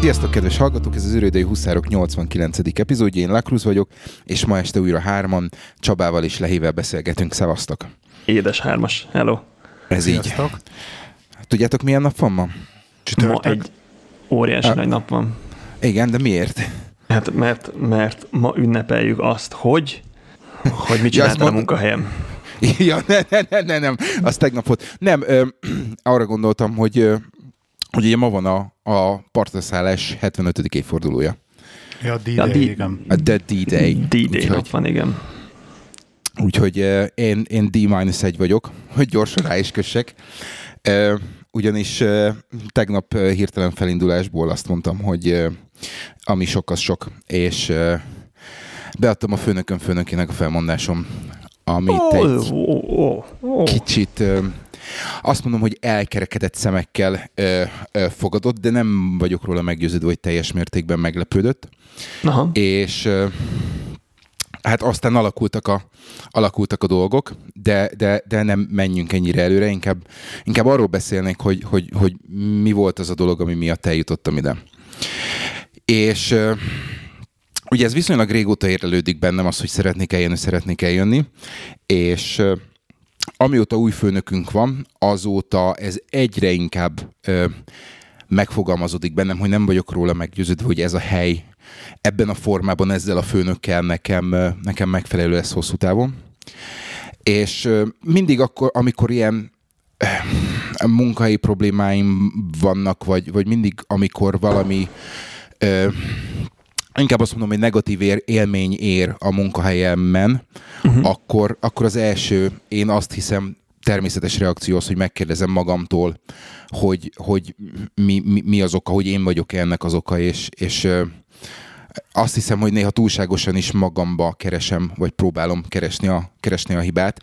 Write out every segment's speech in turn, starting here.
Sziasztok, kedves hallgatók! Ez az Örődei Huszárok 89. epizódja. Én Lakruz vagyok, és ma este újra hárman Csabával és Lehével beszélgetünk. Szevasztok! Édes hármas. Hello! Ez Sziasztok. így. Tudjátok, milyen nap van ma? Csütörtök? Ma egy óriási a... nagy nap van. Igen, de miért? Hát mert, mert ma ünnepeljük azt, hogy hogy mit csináltál ja, a munkahelyem. Ja, ne, ne, ne, ne, nem, az tegnap volt. Nem, ö, arra gondoltam, hogy, ö, hogy ugye ma van a, a partaszállás 75. évfordulója. Ja, a D-Day, ja, igen. A D-Day. D-Day nap van, igen. Úgyhogy uh, én, én D-1 vagyok, hogy gyorsan rá is kössek. Uh, ugyanis uh, tegnap uh, hirtelen felindulásból azt mondtam, hogy uh, ami sok, az sok. És uh, beadtam a főnökön főnökének a felmondásom, amit oh, egy oh, oh, oh. kicsit uh, azt mondom, hogy elkerekedett szemekkel ö, ö, fogadott, de nem vagyok róla meggyőződve, hogy teljes mértékben meglepődött. Aha. És ö, hát aztán alakultak a, alakultak a dolgok, de, de, de nem menjünk ennyire előre, inkább, inkább arról beszélnék, hogy, hogy, hogy mi volt az a dolog, ami miatt eljutottam ide. És ugye ez viszonylag régóta érlelődik bennem az, hogy szeretnék eljönni, szeretnék eljönni, és amióta új főnökünk van, azóta ez egyre inkább ö, megfogalmazódik bennem, hogy nem vagyok róla meggyőződve, hogy ez a hely ebben a formában, ezzel a főnökkel nekem, nekem megfelelő lesz hosszú távon. És ö, mindig akkor, amikor ilyen munkai problémáim vannak, vagy, vagy mindig, amikor valami ö, inkább azt mondom, hogy negatív ér, élmény ér a munkahelyemben, uh-huh. akkor, akkor az első, én azt hiszem, természetes reakció az, hogy megkérdezem magamtól, hogy, hogy mi, mi, mi az oka, hogy én vagyok ennek az oka, és, és azt hiszem, hogy néha túlságosan is magamba keresem, vagy próbálom keresni a, keresni a hibát,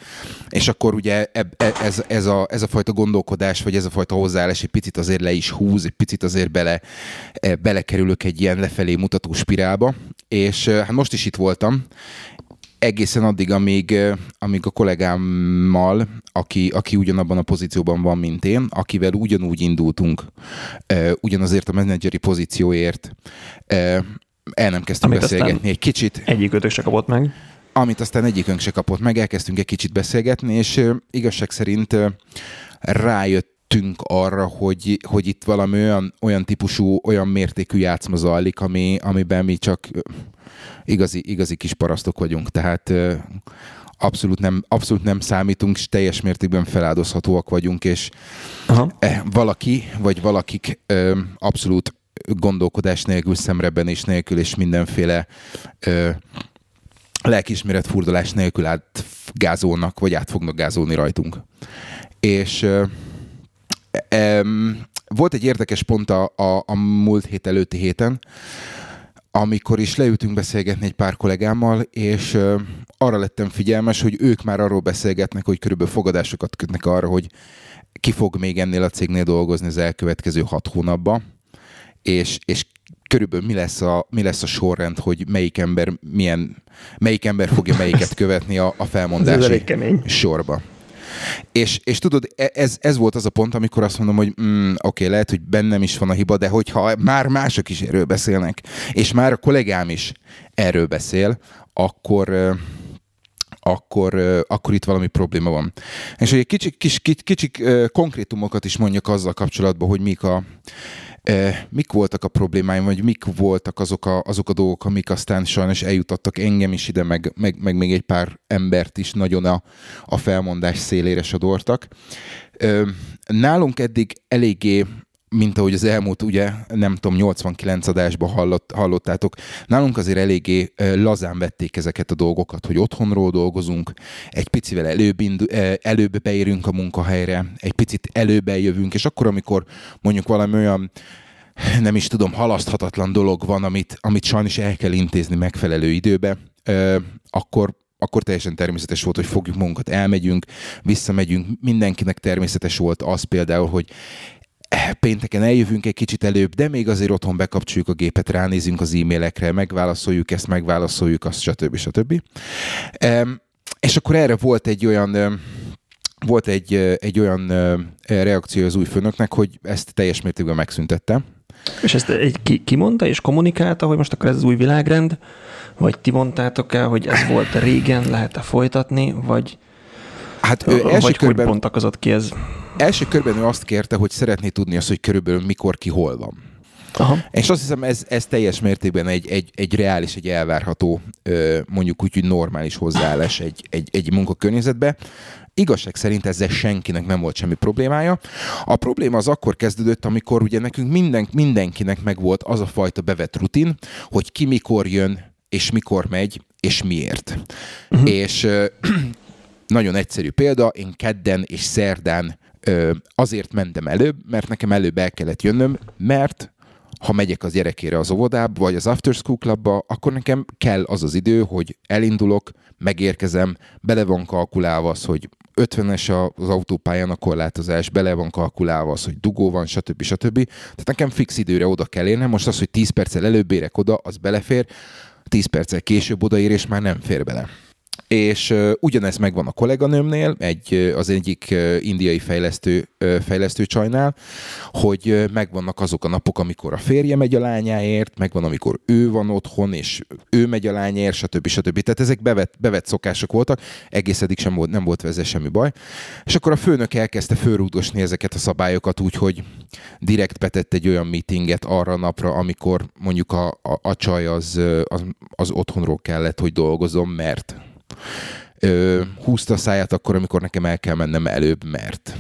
és akkor ugye eb, e, ez, ez, a, ez a fajta gondolkodás, vagy ez a fajta hozzáállás egy picit azért le is húz, egy picit azért bele, e, belekerülök egy ilyen lefelé mutató spirálba, és hát most is itt voltam, egészen addig, amíg, amíg a kollégámmal, aki, aki ugyanabban a pozícióban van, mint én, akivel ugyanúgy indultunk, ugyanazért a menedzseri pozícióért, el nem kezdtünk Amit beszélgetni egy kicsit. Egyikőtök se kapott meg. Amit aztán egyikünk se kapott meg, elkezdtünk egy kicsit beszélgetni, és igazság szerint rájöttünk arra, hogy, hogy itt valami olyan, olyan típusú, olyan mértékű játszma zajlik, ami, amiben mi csak igazi, igazi kis parasztok vagyunk. Tehát abszolút nem, abszolút nem számítunk, és teljes mértékben feláldozhatóak vagyunk, és Aha. valaki, vagy valakik abszolút gondolkodás nélkül, szemrebenés nélkül, és mindenféle ö, lelkismeret furdalás nélkül átgázolnak, vagy át fognak gázolni rajtunk. És ö, ö, volt egy érdekes pont a, a, a múlt hét előtti héten, amikor is leültünk beszélgetni egy pár kollégámmal, és ö, arra lettem figyelmes, hogy ők már arról beszélgetnek, hogy körülbelül fogadásokat kötnek arra, hogy ki fog még ennél a cégnél dolgozni az elkövetkező hat hónapban és, és körülbelül mi lesz, a, mi lesz a sorrend, hogy melyik ember milyen, melyik ember fogja melyiket követni a, a felmondási sorba. És, és tudod, e, ez, ez volt az a pont, amikor azt mondom, hogy mm, oké, okay, lehet, hogy bennem is van a hiba, de hogyha már mások is erről beszélnek, és már a kollégám is erről beszél, akkor akkor, akkor itt valami probléma van. És hogy egy kicsi, kis, kis, kicsi konkrétumokat is mondjak azzal kapcsolatban, hogy mik a, mik voltak a problémáim, vagy mik voltak azok a, azok a dolgok, amik aztán sajnos eljutottak engem is ide, meg, meg, meg még egy pár embert is nagyon a, a felmondás szélére sodortak. Nálunk eddig eléggé mint ahogy az elmúlt, ugye, nem tudom, 89 adásban hallott, hallottátok, nálunk azért eléggé lazán vették ezeket a dolgokat, hogy otthonról dolgozunk, egy picivel előbb, indu, előbb beérünk a munkahelyre, egy picit előbb eljövünk, és akkor, amikor mondjuk valami olyan nem is tudom, halaszthatatlan dolog van, amit, amit sajnos el kell intézni megfelelő időbe, akkor, akkor teljesen természetes volt, hogy fogjuk magunkat, elmegyünk, visszamegyünk. Mindenkinek természetes volt az például, hogy pénteken eljövünk egy kicsit előbb, de még azért otthon bekapcsoljuk a gépet, ránézünk az e-mailekre, megválaszoljuk ezt, megválaszoljuk azt, stb. stb. És akkor erre volt egy olyan volt egy, egy olyan reakció az új főnöknek, hogy ezt teljes mértékben megszüntette. És ezt egy, ki, ki mondta és kommunikálta, hogy most akkor ez az új világrend, vagy ti mondtátok el, hogy ez volt régen, lehet-e folytatni, vagy, hát ő vagy körben, hogy bontakozott ki ez? Első körben ő azt kérte, hogy szeretné tudni azt, hogy körülbelül mikor ki hol van. Aha. És azt hiszem, ez, ez teljes mértékben egy, egy, egy reális, egy elvárható, mondjuk úgy, hogy normális hozzáállás egy, egy, egy munkakörnyezetbe. Igazság szerint ezzel senkinek nem volt semmi problémája. A probléma az akkor kezdődött, amikor ugye nekünk minden, mindenkinek megvolt az a fajta bevett rutin, hogy ki mikor jön, és mikor megy, és miért. Uh-huh. És nagyon egyszerű példa, én kedden és szerdán azért mentem előbb, mert nekem előbb el kellett jönnöm, mert ha megyek az gyerekére az óvodába, vagy az after school clubba, akkor nekem kell az az idő, hogy elindulok, megérkezem, bele van kalkulálva az, hogy 50-es az autópályán a korlátozás, bele van kalkulálva az, hogy dugó van, stb. stb. Tehát nekem fix időre oda kell érnem. Most az, hogy 10 perccel előbb érek oda, az belefér, 10 perccel később odaér, és már nem fér bele és ugyanez megvan a kolléganőmnél, egy, az egyik indiai fejlesztő, fejlesztő csajnál, hogy megvannak azok a napok, amikor a férje megy a lányáért, megvan, amikor ő van otthon, és ő megy a lányáért, stb. stb. Tehát ezek bevett, bevett szokások voltak, egész eddig sem volt, nem volt vele semmi baj. És akkor a főnök elkezdte fölrúdosni ezeket a szabályokat úgy, hogy direkt betett egy olyan meetinget arra a napra, amikor mondjuk a, a, a csaj az, az, az otthonról kellett, hogy dolgozom, mert ö, húzta a száját akkor, amikor nekem el kell mennem előbb, mert.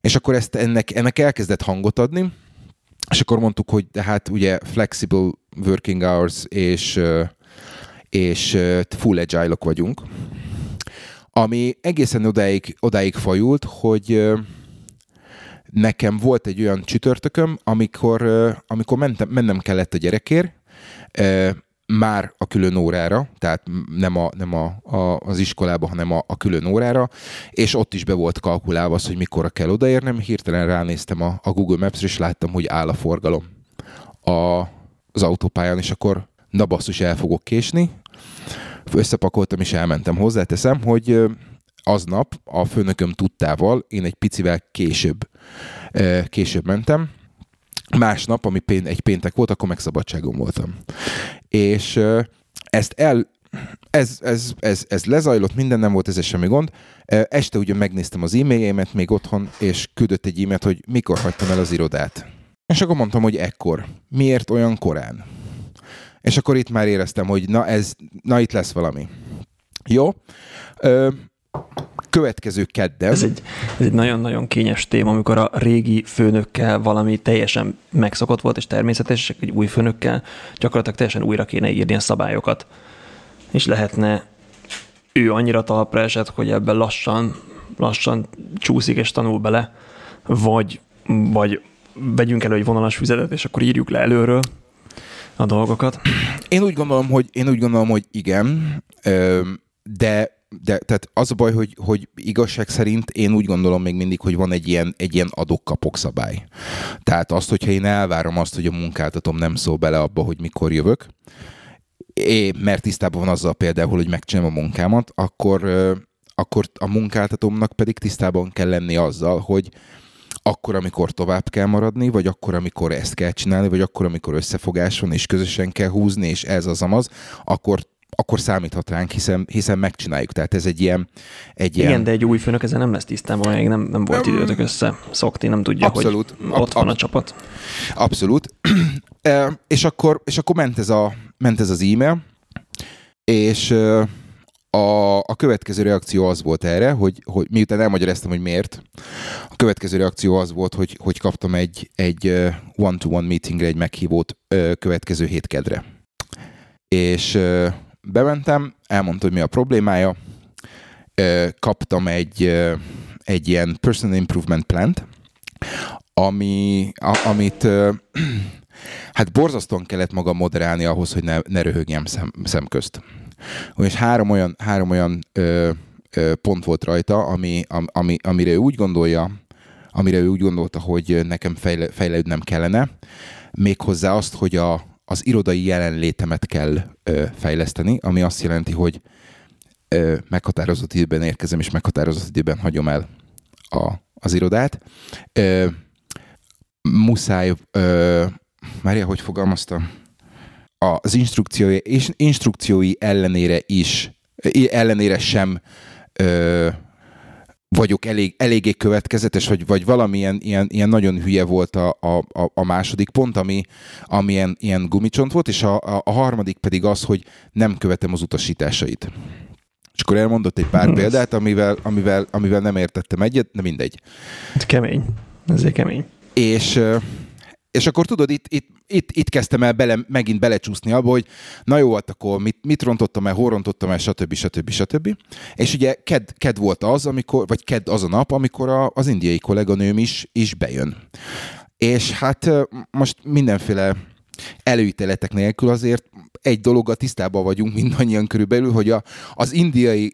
És akkor ezt ennek, ennek elkezdett hangot adni, és akkor mondtuk, hogy de hát ugye flexible working hours és, és full agile vagyunk, ami egészen odáig, odáig fajult, hogy nekem volt egy olyan csütörtököm, amikor, amikor mentem, mennem kellett a gyerekért, már a külön órára, tehát nem, a, nem a, a, az iskolába, hanem a, a külön órára, és ott is be volt kalkulálva az, hogy mikorra kell odaérnem. Hirtelen ránéztem a, a Google Maps-re, és láttam, hogy áll a forgalom a, az autópályán, és akkor na basszus, el fogok késni. Összepakoltam, és elmentem hozzá. Teszem, hogy aznap a főnököm tudtával én egy picivel később, később mentem, Másnap, ami pén- egy péntek volt, akkor meg voltam. És ezt el, ez, ez, ez, ez lezajlott, minden nem volt ez semmi gond. Este ugye megnéztem az e-mailjeimet még otthon, és küldött egy e-mailt, hogy mikor hagytam el az irodát. És akkor mondtam, hogy ekkor. Miért olyan korán? És akkor itt már éreztem, hogy na, ez, na itt lesz valami. Jó. Következő kedden. Ez egy, ez egy nagyon-nagyon kényes téma, amikor a régi főnökkel valami teljesen megszokott volt és természetes, és egy új főnökkel gyakorlatilag teljesen újra kéne írni a szabályokat. És lehetne ő annyira talpra esett, hogy ebben lassan, lassan csúszik és tanul bele, vagy, vagy vegyünk elő egy vonalas füzetet, és akkor írjuk le előről a dolgokat. Én úgy gondolom, hogy, én úgy gondolom, hogy igen, de de tehát az a baj, hogy, hogy igazság szerint én úgy gondolom még mindig, hogy van egy ilyen, egy ilyen adok-kapok szabály. Tehát azt, hogyha én elvárom azt, hogy a munkáltatom nem szól bele abba, hogy mikor jövök, é, mert tisztában van azzal például, hogy megcsinálom a munkámat, akkor, akkor a munkáltatómnak pedig tisztában kell lenni azzal, hogy akkor, amikor tovább kell maradni, vagy akkor, amikor ezt kell csinálni, vagy akkor, amikor összefogás van, és közösen kell húzni, és ez az amaz, akkor akkor számíthat ránk, hiszen, hiszen megcsináljuk. Tehát ez egy ilyen... Egy Igen, ilyen... de egy új főnök ezen nem lesz tisztában, még nem, nem volt időtök össze szokni, nem tudja, abszolút, hogy ott van a csapat. Abszolút. e, és, akkor, és akkor ment ez, a, ment ez az e-mail, és a, a következő reakció az volt erre, hogy, hogy miután elmagyaráztam, hogy miért, a következő reakció az volt, hogy, hogy kaptam egy, egy one-to-one meetingre egy meghívót következő hétkedre. És bementem, elmondta, hogy mi a problémája, kaptam egy, egy ilyen personal improvement plant, ami, amit hát borzasztóan kellett magam moderálni ahhoz, hogy ne, ne röhögjem szem, szemközt. És három olyan, három olyan ö, ö, pont volt rajta, ami, ami, amire ő úgy gondolja, amire ő úgy gondolta, hogy nekem fejle, fejlődnem kellene, méghozzá azt, hogy a, az irodai jelenlétemet kell ö, fejleszteni, ami azt jelenti, hogy ö, meghatározott időben érkezem, és meghatározott időben hagyom el a, az irodát. Ö, muszáj, ö, Mária, hogy fogalmazta? Az instrukciói, instrukciói ellenére is, ellenére sem ö, vagyok elég, eléggé következetes, vagy, vagy valamilyen ilyen, ilyen nagyon hülye volt a, a, a második pont, ami, ami ilyen, ilyen gumicsont volt, és a, a, a harmadik pedig az, hogy nem követem az utasításait. És akkor elmondott egy pár példát, amivel, amivel, amivel nem értettem egyet, de mindegy. Kemény. Ezért kemény. És, és akkor tudod, itt, itt, itt, itt kezdtem el bele, megint belecsúszni abba, hogy na jó, hát akkor mit, mit rontottam el, hol rontottam el, stb. stb. stb. És ugye ked, ked volt az, amikor, vagy ked az a nap, amikor a, az indiai kolléganőm is, is bejön. És hát most mindenféle előítéletek nélkül azért egy dologgal tisztában vagyunk mindannyian körülbelül, hogy a, az indiai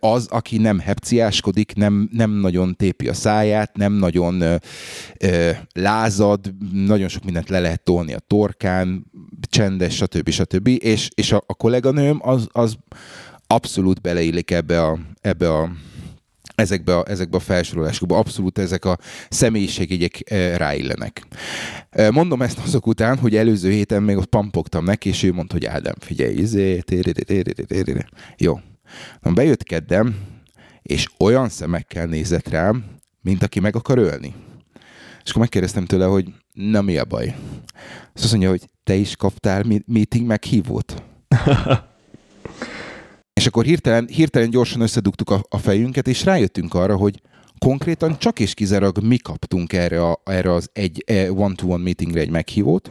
az, aki nem hepciáskodik, nem, nem nagyon tépi a száját, nem nagyon ö, ö, lázad, nagyon sok mindent le lehet tolni a torkán, csendes, stb. stb. És, és a, a kolléganőm az, az abszolút beleillik ebbe a, ebbe a ezekbe a, ezekbe a felsorolásokba. Abszolút ezek a személyiségjegyek ráillenek. Mondom ezt azok után, hogy előző héten még ott pampogtam neki, és ő mondta, hogy Ádám, figyelj, izé, jó. Na, bejött keddem, és olyan szemekkel nézett rám, mint aki meg akar ölni. És akkor megkérdeztem tőle, hogy na mi a baj? Azt mondja, hogy te is kaptál meeting meghívót? És akkor hirtelen, hirtelen gyorsan összedugtuk a, a fejünket, és rájöttünk arra, hogy konkrétan csak és kizárólag mi kaptunk erre, a, erre az egy e, one-to-one meetingre egy meghívót,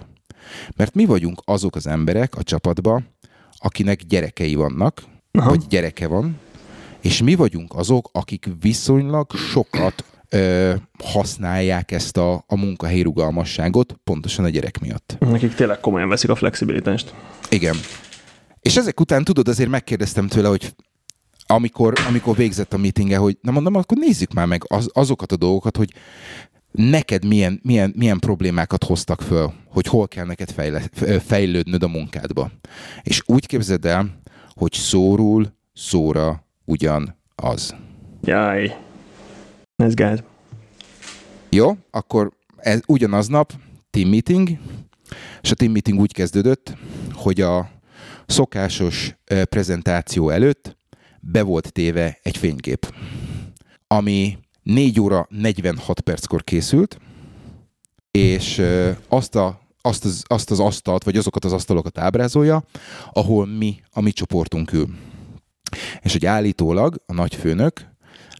mert mi vagyunk azok az emberek a csapatban, akinek gyerekei vannak, Aha. vagy gyereke van, és mi vagyunk azok, akik viszonylag sokat ö, használják ezt a, a munkahelyi rugalmasságot, pontosan a gyerek miatt. Nekik tényleg komolyan veszik a flexibilitást. Igen. És ezek után tudod, azért megkérdeztem tőle, hogy amikor, amikor végzett a meetinge, hogy na mondom, akkor nézzük már meg az, azokat a dolgokat, hogy neked milyen, milyen, milyen problémákat hoztak föl, hogy hol kell neked fejle, fejlődnöd a munkádba. És úgy képzeld el, hogy szórul, szóra ugyan az. Jaj, ez gáz. Jó, akkor ez ugyanaznap team meeting, és a team meeting úgy kezdődött, hogy a szokásos prezentáció előtt be volt téve egy fénykép, ami 4 óra 46 perckor készült, és azt, a, azt, az, azt az asztalt, vagy azokat az asztalokat ábrázolja, ahol mi, a mi csoportunk ül. És hogy állítólag a nagyfőnök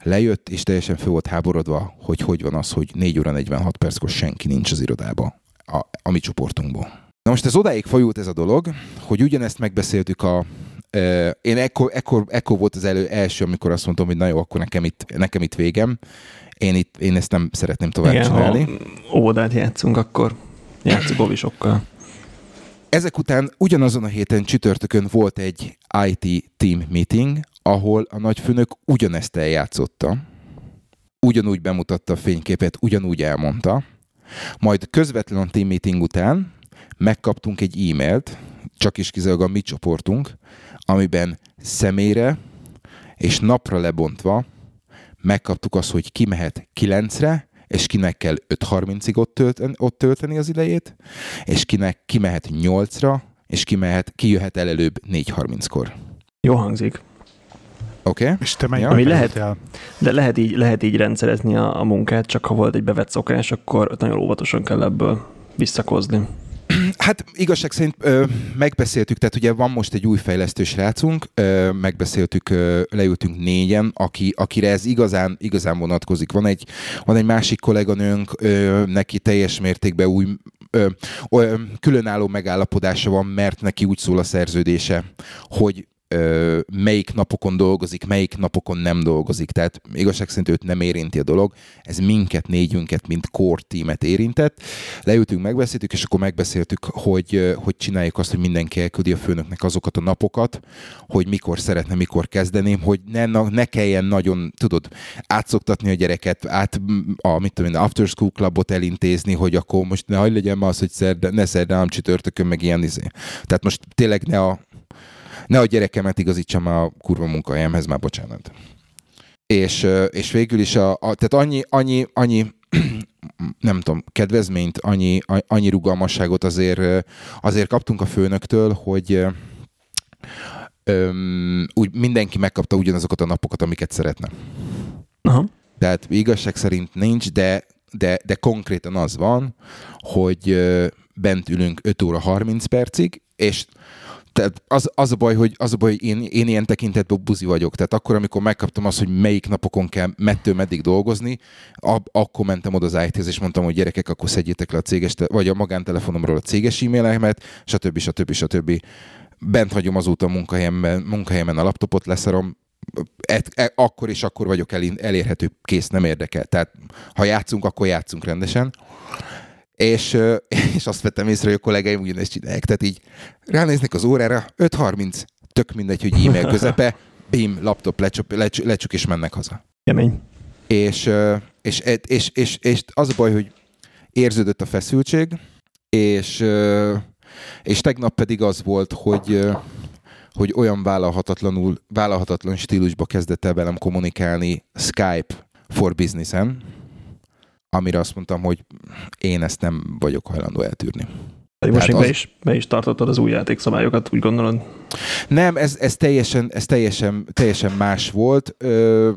lejött, és teljesen fő volt háborodva, hogy hogy van az, hogy 4 óra 46 perckor senki nincs az irodába a, a mi csoportunkból. Na most ez odáig fajult ez a dolog, hogy ugyanezt megbeszéltük a, Uh, én ekkor, ekkor, ekkor volt az elő, első, amikor azt mondtam, hogy na jó, akkor nekem itt, nekem itt végem. Én, itt, én ezt nem szeretném tovább Igen, csinálni. Ha óvodát játszunk, akkor játszunk ovisokkal. Ezek után ugyanazon a héten csütörtökön volt egy IT team meeting, ahol a nagyfőnök ugyanezt eljátszotta. Ugyanúgy bemutatta a fényképet, ugyanúgy elmondta. Majd közvetlen a team meeting után megkaptunk egy e-mailt, csak is kizárólag a mi csoportunk, amiben személyre és napra lebontva megkaptuk azt, hogy ki mehet 9-re, és kinek kell 5.30-ig ott, tölteni, ott tölteni az idejét, és kinek ki mehet 8-ra, és ki, mehet, ki jöhet el előbb 4.30-kor. Jó hangzik. Oké. Okay. És te ja? lehet, el? De lehet így, lehet így rendszerezni a, a munkát, csak ha volt egy bevett szokás, akkor nagyon óvatosan kell ebből visszakozni. Hát igazság szerint ö, megbeszéltük, tehát ugye van most egy új fejlesztő srácunk, ö, megbeszéltük, ö, leültünk négyen, aki, akire ez igazán, igazán vonatkozik. Van egy, van egy másik kolléganőnk, ö, neki teljes mértékben új ö, ö, különálló megállapodása van, mert neki úgy szól a szerződése, hogy ö, melyik napokon dolgozik, melyik napokon nem dolgozik. Tehát igazság szerint őt nem érinti a dolog. Ez minket, négyünket, mint core teamet érintett. Leültünk, megbeszéltük, és akkor megbeszéltük, hogy, hogy csináljuk azt, hogy mindenki elküldi a főnöknek azokat a napokat, hogy mikor szeretne, mikor kezdeném, hogy ne, ne kelljen nagyon, tudod, átszoktatni a gyereket, át a, mit tudom, after school clubot elintézni, hogy akkor most ne hagyd legyen az, hogy szerda, ne szerdán, nem csütörtökön, meg ilyen izé. Tehát most tényleg ne a ne a gyerekemet igazítsam a kurva munkahelyemhez, már bocsánat. És, és végül is a, a tehát annyi, annyi, annyi nem tudom, kedvezményt, annyi, annyi rugalmasságot azért, azért kaptunk a főnöktől, hogy öm, úgy mindenki megkapta ugyanazokat a napokat, amiket szeretne. Aha. Tehát igazság szerint nincs, de, de, de konkrétan az van, hogy bent ülünk 5 óra 30 percig, és tehát az, az, a baj, hogy, az a baj, hogy én, én ilyen tekintetben buzi vagyok. Tehát akkor, amikor megkaptam azt, hogy melyik napokon kell mettő meddig dolgozni, ab, akkor mentem oda az it és mondtam, hogy gyerekek, akkor szedjétek le a céges, vagy a magántelefonomról a céges e-mailemet, stb. stb. stb. Bent hagyom azóta a munkahelyemen, munkahelyemen a laptopot, leszarom, et, et, akkor és akkor vagyok el, elérhető, kész, nem érdekel. Tehát ha játszunk, akkor játszunk rendesen. És, és azt vettem észre, hogy a kollégáim ugyanezt csinálják. Tehát így ránéznek az órára, 5.30, tök mindegy, hogy e-mail közepe, bim, laptop, lecsuk, lecsuk, lecsuk és mennek haza. Kemény. És, és, és, és, és, az a baj, hogy érződött a feszültség, és, és tegnap pedig az volt, hogy, hogy olyan vállalhatatlanul, vállalhatatlan stílusba kezdett el velem kommunikálni Skype for business-en, amire azt mondtam, hogy én ezt nem vagyok hajlandó eltűrni. Most még az... be, is, be is tartottad az új játékszabályokat, úgy gondolod? Nem, ez, ez, teljesen, ez teljesen, teljesen más volt. Ö,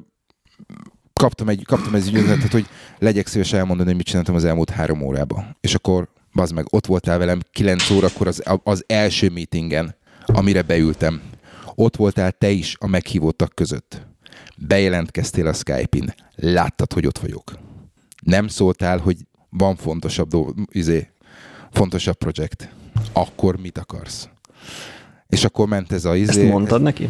kaptam egy, kaptam egy üzenetet, hogy legyek szíves elmondani, hogy mit csináltam az elmúlt három órában. És akkor, bazd meg, ott voltál velem 9 órakor az, az első meetingen, amire beültem. Ott voltál te is a meghívottak között. Bejelentkeztél a Skype-in. Láttad, hogy ott vagyok nem szóltál, hogy van fontosabb, do- izé, fontosabb projekt, akkor mit akarsz? És akkor ment ez a izé... Ezt mondtad ez, neki?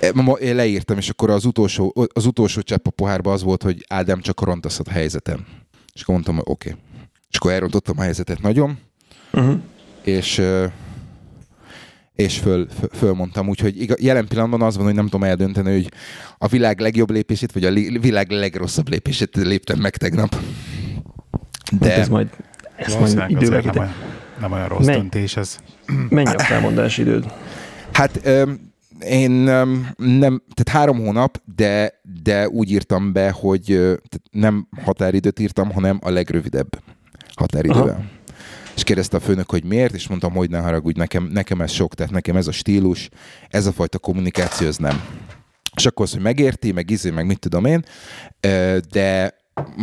E, én leírtam, és akkor az utolsó, az utolsó csepp a pohárba az volt, hogy Ádám csak rontasz a helyzetem. És akkor mondtam, hogy oké. Okay. És akkor elrontottam a helyzetet nagyon, uh-huh. és és föl, föl, fölmondtam. Úgyhogy igaz, jelen pillanatban az van, hogy nem tudom eldönteni, hogy a világ legjobb lépését, vagy a világ legrosszabb lépését léptem meg tegnap. De... Hát ez majd, ez majd idővel nem, olyan, nem olyan rossz Menj, döntés ez. Mennyi a felmondási időd? Hát öm, én nem, tehát három hónap, de, de úgy írtam be, hogy tehát nem határidőt írtam, hanem a legrövidebb határidővel. Aha és kérdezte a főnök, hogy miért, és mondtam, hogy ne haragudj, nekem, nekem ez sok, tehát nekem ez a stílus, ez a fajta kommunikáció, ez nem. És akkor az, hogy megérti, meg izé, meg mit tudom én, de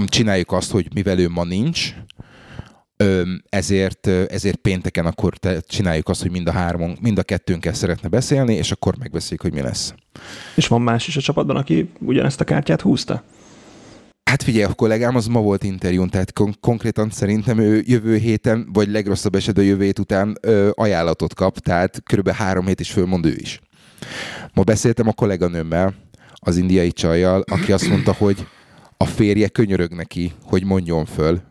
csináljuk azt, hogy mivel ő ma nincs, ezért, ezért pénteken akkor csináljuk azt, hogy mind a három, mind a kettőnkkel szeretne beszélni, és akkor megbeszéljük, hogy mi lesz. És van más is a csapatban, aki ugyanezt a kártyát húzta? Hát figyelj, a kollégám az ma volt interjún, tehát kon- konkrétan szerintem ő jövő héten, vagy legrosszabb esetben jövő hét után ö, ajánlatot kap, tehát körülbelül három hét is fölmond ő is. Ma beszéltem a kolléganőmmel, az indiai csajjal, aki azt mondta, hogy a férje könyörög neki, hogy mondjon föl,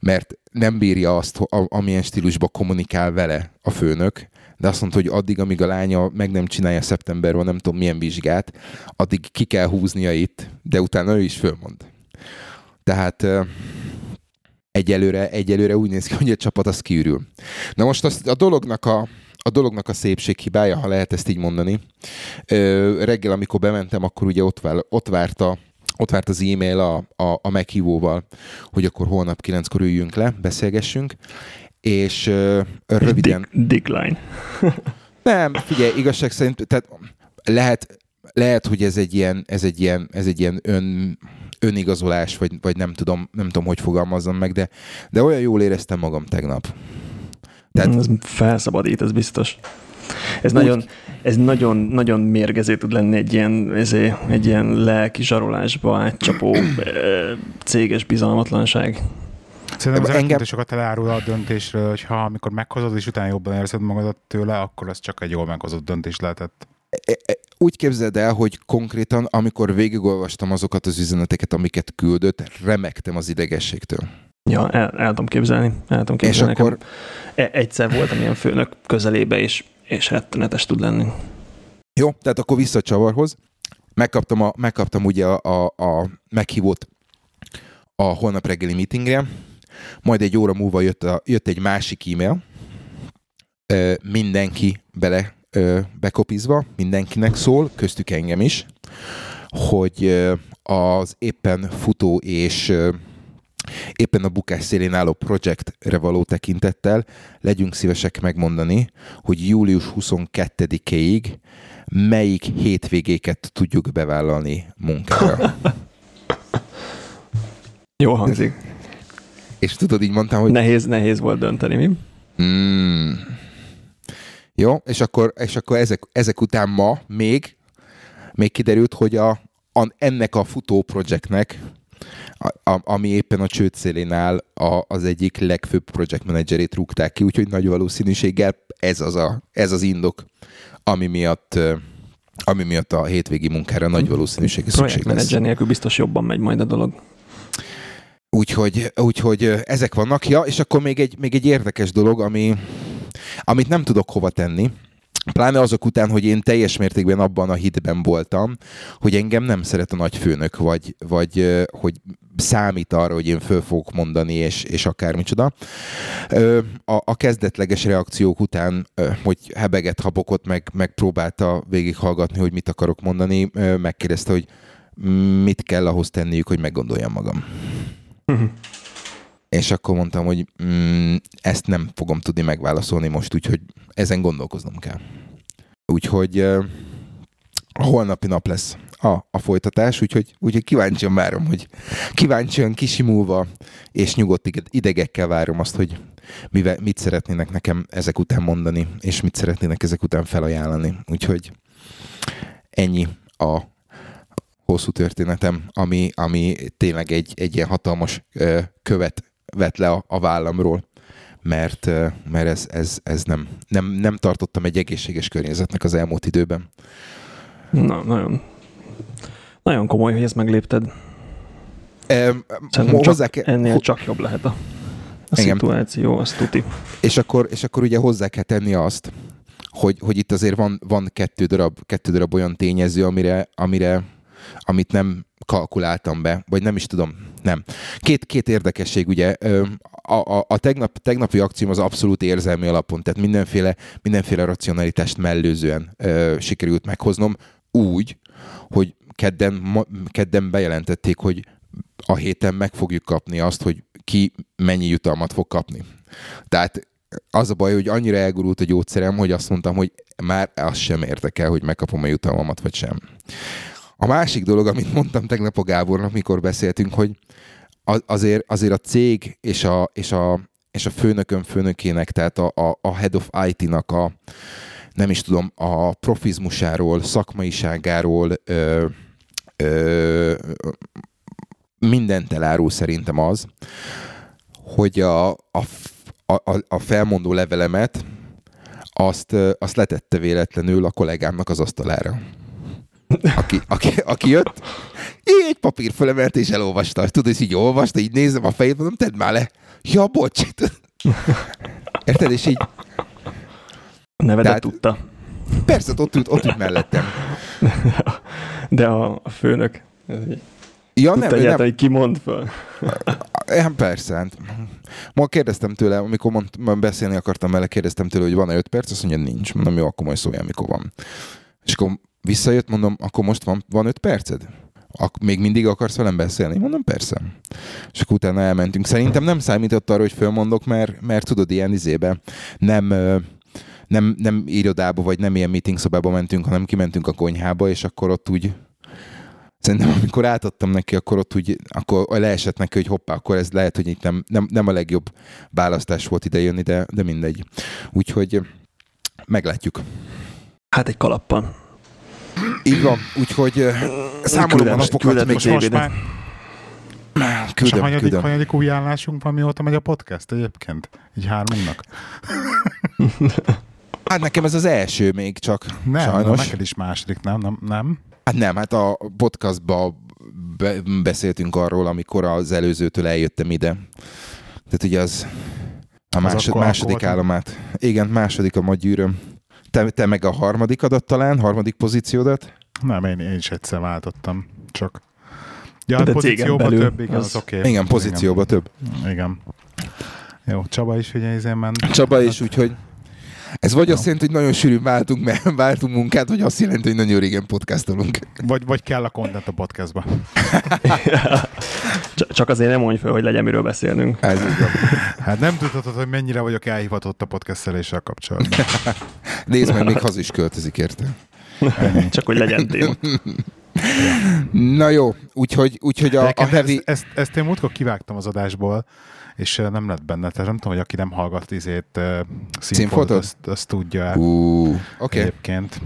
mert nem bírja azt, amilyen stílusban kommunikál vele a főnök, de azt mondta, hogy addig, amíg a lánya meg nem csinálja szeptemberről nem tudom milyen vizsgát, addig ki kell húznia itt, de utána ő is fölmond. Tehát egyelőre, egyelőre úgy néz ki, hogy a csapat az kiürül. Na most azt, a dolognak a, a dolognak a szépség hibája, ha lehet ezt így mondani. Ö, reggel, amikor bementem, akkor ugye ott, vár, ott várta ott várt az e-mail a, a, a meghívóval, hogy akkor holnap kilenckor üljünk le, beszélgessünk, és ö, röviden... Decline. nem, figyelj, igazság szerint, tehát lehet, lehet, hogy ez egy ilyen, ez egy ilyen, ez egy ilyen ön, önigazolás, vagy, vagy nem, tudom, nem tudom, hogy fogalmazzam meg, de, de olyan jól éreztem magam tegnap. Tehát... Ez felszabadít, ez biztos. Ez Úgy... nagyon, ez nagyon, nagyon mérgező tud lenni egy ilyen, ezé, egy ilyen lelki zsarolásba átcsapó céges bizalmatlanság. Szerintem ez engem... sokat elárul a döntésről, hogy ha amikor meghozod, és utána jobban érzed magadat tőle, akkor ez csak egy jól meghozott döntés lehetett. Úgy képzeld el, hogy konkrétan, amikor végigolvastam azokat az üzeneteket, amiket küldött, remektem az idegességtől. Ja, el, el tudom képzelni. El tudom képzelni. És akkor... E, egyszer voltam ilyen főnök közelébe, és, és rettenetes tud lenni. Jó, tehát akkor vissza a csavarhoz. Megkaptam, a, megkaptam ugye a, a, a meghívót a holnap reggeli meetingre, majd egy óra múlva jött, a, jött egy másik e-mail, mindenki bele ö, bekopizva, mindenkinek szól, köztük engem is, hogy ö, az éppen futó és ö, éppen a bukás szélén álló projektre való tekintettel legyünk szívesek megmondani, hogy július 22-ig melyik hétvégéket tudjuk bevállalni munkára. Jó hangzik. És tudod, így mondtam, hogy... Nehéz, nehéz volt dönteni, mi? Mm. Jó, és akkor, és akkor ezek, ezek után ma még, még kiderült, hogy a, a, ennek a futó projektnek, a, a, ami éppen a csőd szélén áll, a, az egyik legfőbb project managerét rúgták ki, úgyhogy nagy valószínűséggel ez az, a, ez az indok, ami miatt ami miatt a hétvégi munkára nagy valószínűséggel szükség lesz. Nélkül biztos jobban megy majd a dolog. Úgyhogy, úgyhogy ezek vannak. Ja, és akkor még egy, még egy érdekes dolog, ami, amit nem tudok hova tenni, Pláne azok után, hogy én teljes mértékben abban a hitben voltam, hogy engem nem szeret a nagyfőnök, vagy, vagy hogy számít arra, hogy én föl fogok mondani, és, és akármicsoda. A, a kezdetleges reakciók után, hogy hebeget, habokot, meg, megpróbálta végighallgatni, hogy mit akarok mondani, megkérdezte, hogy mit kell ahhoz tenniük, hogy meggondoljam magam. És akkor mondtam, hogy mm, ezt nem fogom tudni megválaszolni most, úgyhogy ezen gondolkoznom kell. Úgyhogy uh, holnapi nap lesz a, a folytatás, úgyhogy, úgyhogy kíváncsian várom, hogy kíváncsian kisimulva és nyugodt idegekkel várom azt, hogy mivel, mit szeretnének nekem ezek után mondani, és mit szeretnének ezek után felajánlani. Úgyhogy ennyi a hosszú történetem, ami, ami tényleg egy, egy ilyen hatalmas ö, követ vett le a, a vállamról, mert, mert ez, ez, ez nem, nem, nem tartottam egy egészséges környezetnek az elmúlt időben. Na, nagyon, nagyon komoly, hogy ezt meglépted. E, hozzá kell, ennél csak jobb lehet a, a szituáció, azt tuti. És akkor, és akkor ugye hozzá kell tenni azt, hogy, hogy itt azért van, van kettő, darab, kettő darab olyan tényező, amire, amire amit nem kalkuláltam be, vagy nem is tudom, nem. Két, két érdekesség, ugye, a, a, a tegnap, tegnapi akcióm az abszolút érzelmi alapon, tehát mindenféle, mindenféle racionalitást mellőzően ö, sikerült meghoznom, úgy, hogy kedden, ma, kedden bejelentették, hogy a héten meg fogjuk kapni azt, hogy ki mennyi jutalmat fog kapni. Tehát az a baj, hogy annyira elgurult a gyógyszerem, hogy azt mondtam, hogy már azt sem értek hogy megkapom a jutalmamat, vagy sem. A másik dolog, amit mondtam tegnap a Gábornak, mikor beszéltünk, hogy azért, azért a cég és a, és a, és a főnökön főnökének, tehát a, a, a head of IT-nak a, nem is tudom, a profizmusáról, szakmaiságáról ö, ö, mindent elárul szerintem az, hogy a, a, a, a felmondó levelemet azt, azt letette véletlenül a kollégámnak az asztalára aki, aki, aki jött, egy papír fölemelt és elolvasta. Tudod, hogy így olvasta, így nézem a fejét, mondom, tedd már le. Ja, bocs. Érted? És így... A nevedet Tehát, tudta. Persze, ott ült, ott ült mellettem. De a, a főnök... Ja, nem, nem. hogy ki mond föl. Ja, persze. Hát. Ma kérdeztem tőle, amikor mond, beszélni akartam vele, kérdeztem tőle, hogy van-e öt perc, azt mondja, nincs. Mondom, jó, akkor majd szóljál, mikor van. És akkor Visszajött, mondom, akkor most van, van öt perced? Ak- még mindig akarsz velem beszélni? Mondom, persze. És akkor utána elmentünk. Szerintem nem számított arra, hogy fölmondok, mert, mert tudod, ilyen izébe nem, nem, nem irodába, vagy nem ilyen meeting szobába mentünk, hanem kimentünk a konyhába, és akkor ott úgy Szerintem amikor átadtam neki, akkor ott úgy, akkor leesett neki, hogy hoppá, akkor ez lehet, hogy itt nem, nem, nem a legjobb választás volt ide jönni, de, de mindegy. Úgyhogy meglátjuk. Hát egy kalappal. Így van, úgyhogy számolom a napokat még most már. Küldöm, és a hanyadik, hanyadik új állásunk van, mióta megy a podcast egyébként? Így hármunknak? hát nekem ez az első még csak, nem, sajnos. neked is második, nem? Nem? nem? Hát nem, hát a podcastban be, beszéltünk arról, amikor az előzőtől eljöttem ide. Tehát ugye az a másod, második állomát. Igen, második a magyűröm. Te, te meg a harmadik adat talán, harmadik pozíciódat? Nem, én, én is egyszer váltottam, csak. Ja, De pozícióba belül, több, igen, az, az oké. Okay. Igen, pozícióba igen. több. Igen. Jó, Csaba is ugye izén ment. Csaba is, úgyhogy Ez vagy azt jelenti, hogy nagyon sűrűn váltunk, váltunk munkát, vagy azt jelenti, hogy nagyon régen podcastolunk. Vagy, vagy kell a content a podcastba. Csak azért nem mondj fel, hogy legyen miről beszélnünk. Ez Hát nem tudhatod, hogy mennyire vagyok elhivatott a podcastszeréssel kapcsolatban. Nézd meg, még haza is költözik, érte? Csak hogy legyen téma. Na jó, úgyhogy, úgyhogy a, a heavy... Ezt, ezt, ezt én múltkor kivágtam az adásból, és nem lett benne. Tehát nem tudom, hogy aki nem hallgat izét színfotot, azt, azt tudja uh, okay. egyébként.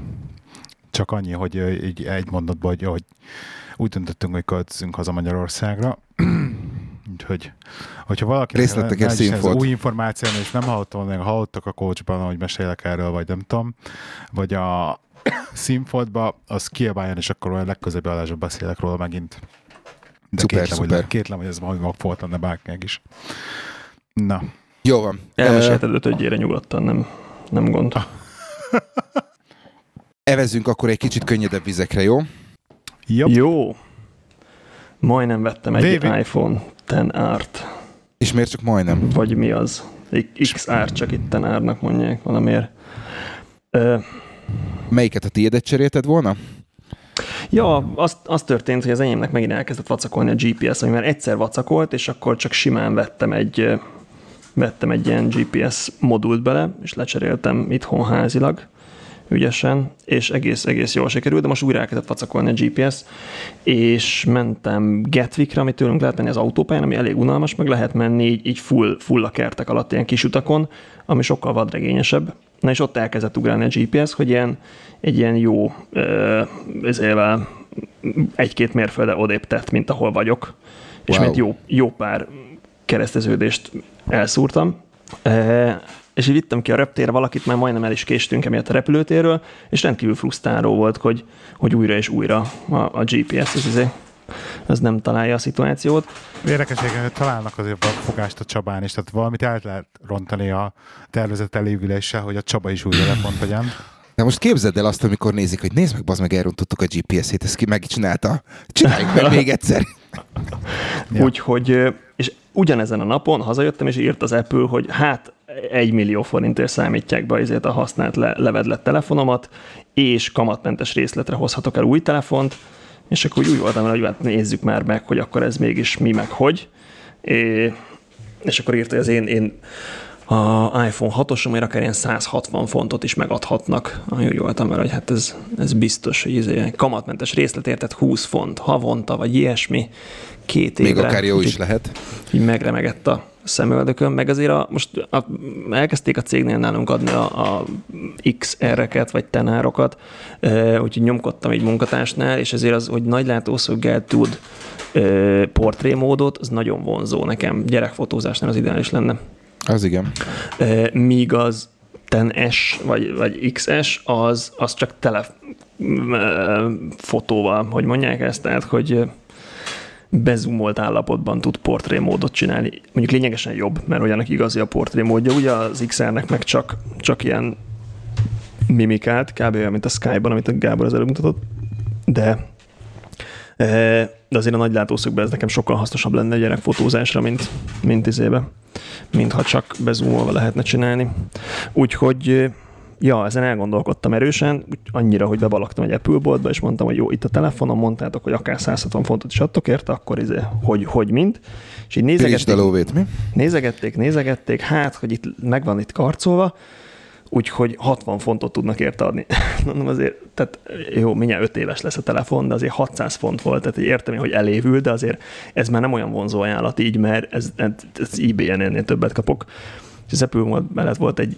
Csak annyi, hogy így egy mondatban, hogy, hogy úgy döntöttünk, hogy költözünk haza Magyarországra. Úgyhogy, hogyha valaki Részletek színfot. új információ, és nem hallottam, hogy hallottak a coachban, hogy mesélek erről, vagy nem tudom, vagy a színfoltba, az kiabáljon, és akkor olyan legközebbi adásban beszélek róla megint. De szuper, kétlem, szuper. Hogy, kétlem, hogy ez valami magfolt lenne bárkinek is. Na. Jó van. Elmesélted ötödjére nyugodtan, nem, nem gond. Evezünk akkor egy kicsit könnyedebb vizekre, jó? Yep. Jó. Majdnem vettem egy Baby. iPhone 10R-t. És miért csak majdnem? Vagy mi az? XR, csak itt 10R-nak mondják valamiért. Ö, Melyiket a tiédet cserélted volna? Ja, az, az történt, hogy az enyémnek megint elkezdett vacakolni a GPS, ami már egyszer vacakolt, és akkor csak simán vettem egy, vettem egy ilyen GPS modult bele, és lecseréltem itthon házilag ügyesen, és egész, egész jól sikerült, de most újra elkezdett vacakolni a GPS, és mentem Gatwickre, amit tőlünk lehet menni az autópályán, ami elég unalmas, meg lehet menni így, így full, full a kertek alatt ilyen kis utakon, ami sokkal vadregényesebb. Na és ott elkezdett ugrálni a GPS, hogy ilyen, egy ilyen jó ezével egy-két mérfölde odébb tett, mint ahol vagyok, és wow. mint jó, jó pár kereszteződést elszúrtam. E, és így vittem ki a reptérre valakit, már majdnem el is késtünk emiatt a repülőtérről, és rendkívül frusztráló volt, hogy, hogy újra és újra a, a GPS az, izé, az nem találja a szituációt. Érdekességen, hogy találnak azért fogást a Csabán is, tehát valamit el lehet rontani a tervezett elévüléssel, hogy a Csaba is újra lepont legyen. De most képzeld el azt, amikor nézik, hogy nézd meg, bazd meg, elrontottuk a GPS-ét, ezt ki megcsinálta. Csináljuk meg még egyszer. ja. Úgyhogy, és ugyanezen a napon hazajöttem, és írt az Apple, hogy hát egy millió forintért számítják be ezért a használt le- levedlet telefonomat, és kamatmentes részletre hozhatok el új telefont, és akkor úgy voltam hogy hát nézzük már meg, hogy akkor ez mégis mi, meg hogy. É, és akkor írta, hogy az én, én a iPhone 6-osomért akár ilyen 160 fontot is megadhatnak. Úgy voltam vele, hogy hát ez, ez biztos, hogy ez kamatmentes részlet érted 20 font havonta, vagy ilyesmi két évre. Még akár jó is lehet. Így megremegett a szemöldökön, meg azért a, most a, elkezdték a cégnél nálunk adni a, a XR-eket, vagy tenárokat, e, úgyhogy nyomkodtam egy munkatársnál, és ezért az, hogy nagy látószöggel tud e, portrémódot, az nagyon vonzó nekem. Gyerekfotózásnál az ideális lenne. Az igen. E, míg az 10S vagy, vagy XS, az, az csak tele fotóval, hogy mondják ezt, tehát, hogy bezumolt állapotban tud portrémódot csinálni. Mondjuk lényegesen jobb, mert olyanak igazi a portrémódja. Ugye az XR-nek meg csak, csak ilyen mimikát, kb. olyan, mint a Skype-ban, amit a Gábor az előbb mutatott. De, de azért a nagy látószögben ez nekem sokkal hasznosabb lenne gyerekfotózásra, mint, mint izébe, mint ha csak bezumolva lehetne csinálni. Úgyhogy ja, ezen elgondolkodtam erősen, annyira, hogy bebalaktam egy Apple boltba, és mondtam, hogy jó, itt a telefonom, mondtátok, hogy akár 160 fontot is adtok érte, akkor izé, hogy, hogy mint. És így nézegették, lóvét, mi? nézegették, nézegették, hát, hogy itt megvan itt karcolva, úgyhogy 60 fontot tudnak érte adni. Mondom azért, tehát jó, mindjárt 5 éves lesz a telefon, de azért 600 font volt, tehát értem én, hogy elévül, de azért ez már nem olyan vonzó ajánlat így, mert ez, ez, ez ennél többet kapok. És az Apple mellett volt egy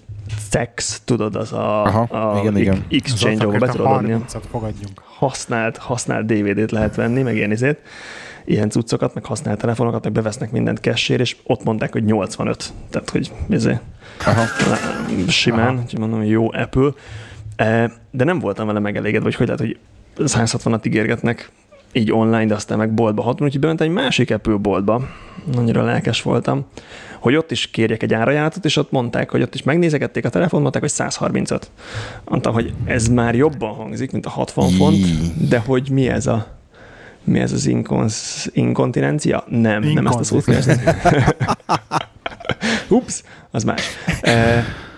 sex, tudod, az a, Aha, a igen, igen. exchange, ahol be tudod adni. fogadjunk. Használt, használt DVD-t lehet venni, meg ilyen izét, ilyen cuccokat, meg használt telefonokat, meg bevesznek mindent kessér, és ott mondták, hogy 85. Tehát, hogy izé, Aha. simán, úgyhogy mondom, jó Apple. De nem voltam vele megelégedve, hogy hogy lehet, hogy 160-at ígérgetnek így online, de aztán meg boltba hatunk, úgyhogy bementem egy másik Apple boltba, annyira lelkes voltam, hogy ott is kérjek egy árajánlatot, és ott mondták, hogy ott is megnézegették a telefont, mondták, hogy 135. Mondtam, hogy ez már jobban hangzik, mint a 60 font, de hogy mi ez a mi ez az inkonz, inkontinencia? Nem, nem ezt a szót keresni. Ups, az más. E,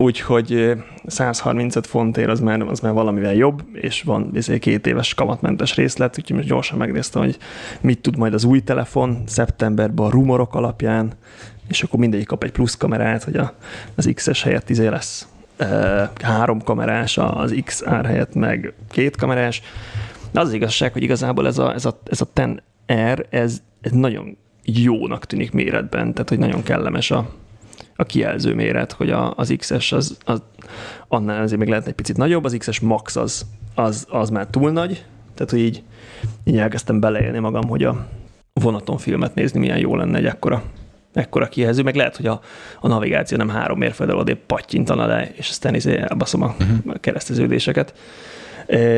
úgyhogy 135 fontért az már, az már valamivel jobb, és van izé, két éves kamatmentes részlet, úgyhogy most gyorsan megnéztem, hogy mit tud majd az új telefon szeptemberben a rumorok alapján, és akkor mindegyik kap egy plusz kamerát, hogy a, az X-es helyett izé lesz e, három kamerás, az XR helyett meg két kamerás. De az, az igazság, hogy igazából ez a, ez a, ez a 10R, ez, ez nagyon jónak tűnik méretben, tehát hogy nagyon kellemes a, a kijelző méret, hogy a, az XS az, az annál azért még lehet egy picit nagyobb, az XS Max az, az, az már túl nagy, tehát hogy így, így elkezdtem beleélni magam, hogy a vonaton filmet nézni milyen jó lenne egy ekkora, ekkora kijelző, meg lehet, hogy a, a navigáció nem három mérföldel odébb pattyintana le, és aztán izé elbaszom a uh-huh. kereszteződéseket. E,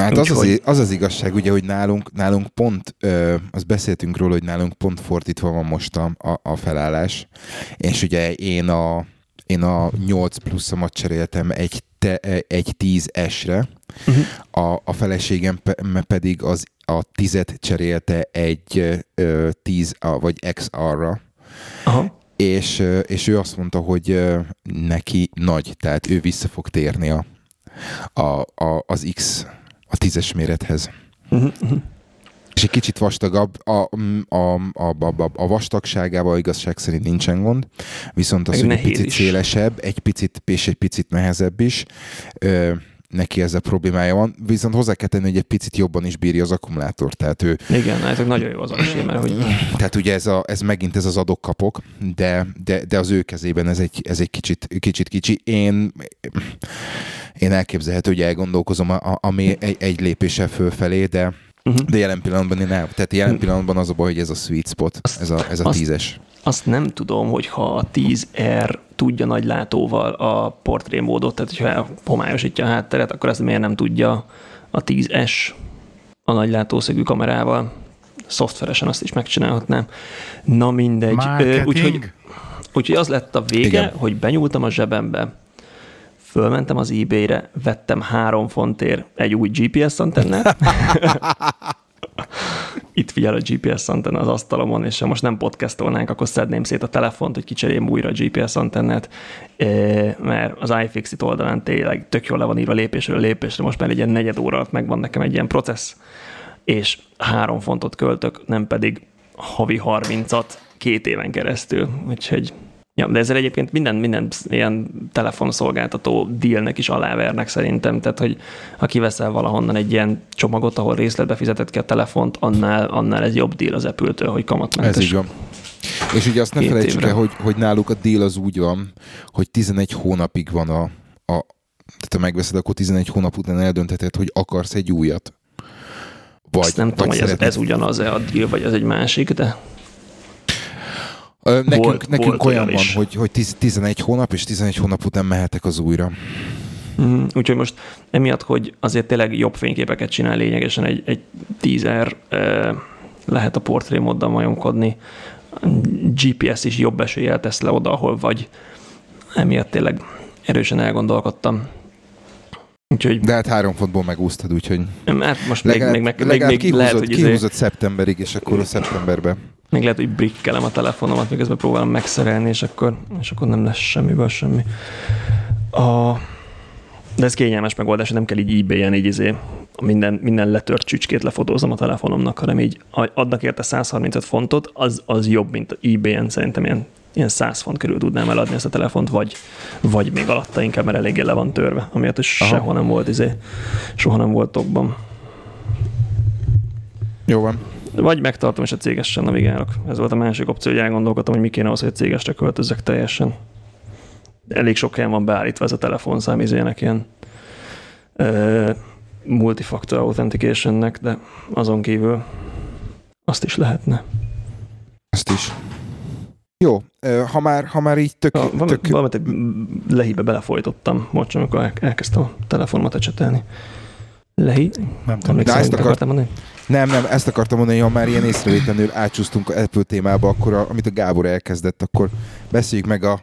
Hát az az, az az igazság, ugye, hogy nálunk, nálunk pont, ö, azt beszéltünk róla, hogy nálunk pont fordítva van most a, a, a felállás, és ugye én a, én a 8 pluszomat cseréltem egy, te, egy 10S-re, uh-huh. a, a feleségem pe, pedig az a 10-et cserélte egy ö, 10 vagy XR-ra, Aha. És, és ő azt mondta, hogy neki nagy, tehát ő vissza fog térni a, a, a, az X a tízes mérethez. Uh-huh. És egy kicsit vastagabb, a, a, a, a, a vastagságával igazság szerint nincsen gond, viszont az, hogy egy picit is. szélesebb, egy picit, és egy picit nehezebb is, ö, neki ez a problémája van, viszont hozzá kell tenni, hogy egy picit jobban is bírja az akkumulátor. Tehát ő, Igen, hát nagyon jó az mert hogy... Tehát ugye ez, a, ez megint ez az adok-kapok, de, de, de az ő kezében ez egy, ez egy kicsit, kicsit kicsi. Én én elképzelhető, hogy elgondolkozom a, ami egy, egy lépéssel fölfelé, de Uh-huh. De jelen pillanatban én nem. Tehát jelen pillanatban az a baj, hogy ez a sweet spot, ez a, ez a azt, tízes. Azt nem tudom, hogy ha a 10R tudja nagy látóval a portrémódot, tehát hogyha homályosítja a hátteret, akkor ezt miért nem tudja a 10S a nagy látószögű kamerával. Szoftveresen azt is megcsinálhatnám. Na mindegy. Úgyhogy, úgyhogy az lett a vége, Igen. hogy benyúltam a zsebembe, fölmentem az eBay-re, vettem három fontért egy új GPS antennát. Itt figyel a GPS antenna az asztalomon, és ha most nem podcastolnánk, akkor szedném szét a telefont, hogy kicseréljem újra a GPS antennát, mert az iFixit oldalán tényleg tök jól le van írva lépésről lépésre, most már egy ilyen negyed óra alatt megvan nekem egy ilyen processz, és három fontot költök, nem pedig havi 30-at két éven keresztül, úgyhogy Ja, de ezzel egyébként minden, minden ilyen telefonszolgáltató dealnek is alávernek szerintem, tehát hogy ha kiveszel valahonnan egy ilyen csomagot, ahol részletbe fizetett ki a telefont, annál, annál ez jobb deal az apple hogy kamatmentes. Ez így van. És ugye azt ne felejtsük el, hogy, hogy náluk a deal az úgy van, hogy 11 hónapig van a, a tehát ha megveszed, akkor 11 hónap után eldöntheted, hogy akarsz egy újat. Vagy, Azt nem vagy tudom, hogy ez, ez ugyanaz-e a deal, vagy ez egy másik, de... Nekünk, volt, nekünk volt olyan van, is. hogy, hogy 11 hónap, és 11 hónap után mehetek az újra. Mm, úgyhogy most emiatt, hogy azért tényleg jobb fényképeket csinál lényegesen egy, egy tízer, eh, lehet a portrémoddal majomkodni, GPS is jobb eséllyel tesz le oda, ahol vagy. Emiatt tényleg erősen elgondolkodtam. Úgyhogy, De hát három fontból megúsztad, úgyhogy... Hát most legalább, még, még, még, még kihúzott, lehet, hogy... Izé- kihúzott szeptemberig, és akkor a szeptemberben. Még lehet, hogy brikkelem a telefonomat, miközben próbálom megszerelni, és akkor, és akkor nem lesz semmiből semmi. A, de ez kényelmes megoldás, nem kell így ebay-en így izé, minden, minden letört csücskét lefotózom a telefonomnak, hanem így adnak érte 135 fontot, az, az jobb, mint ebay-en szerintem ilyen, ilyen 100 font körül tudnám eladni ezt a telefont, vagy, vagy még alatta inkább, mert eléggé le van törve, amiatt is sehol nem volt izé, soha nem volt tokban. Jó van. Vagy megtartom, és a cégesen navigálok. Ez volt a másik opció, hogy elgondolkodtam, hogy mi kéne az, hogy a cégesre költözzek teljesen. Elég sok helyen van beállítva ez a telefonszám izének ilyen uh, multifactor authenticationnek, de azon kívül azt is lehetne. Azt is. Jó, ha már, ha már így tök... Ha, tök... Valamit egy lehíbe belefolytottam, most amikor elkezdtem a telefonomat ecsetelni. Lehi? Nem tudom, Na, ezt akartam mondani? Nem, nem, ezt akartam mondani, ha már ilyen észrevétlenül átsúsztunk a Apple témába, akkor a, amit a Gábor elkezdett, akkor beszéljük meg a...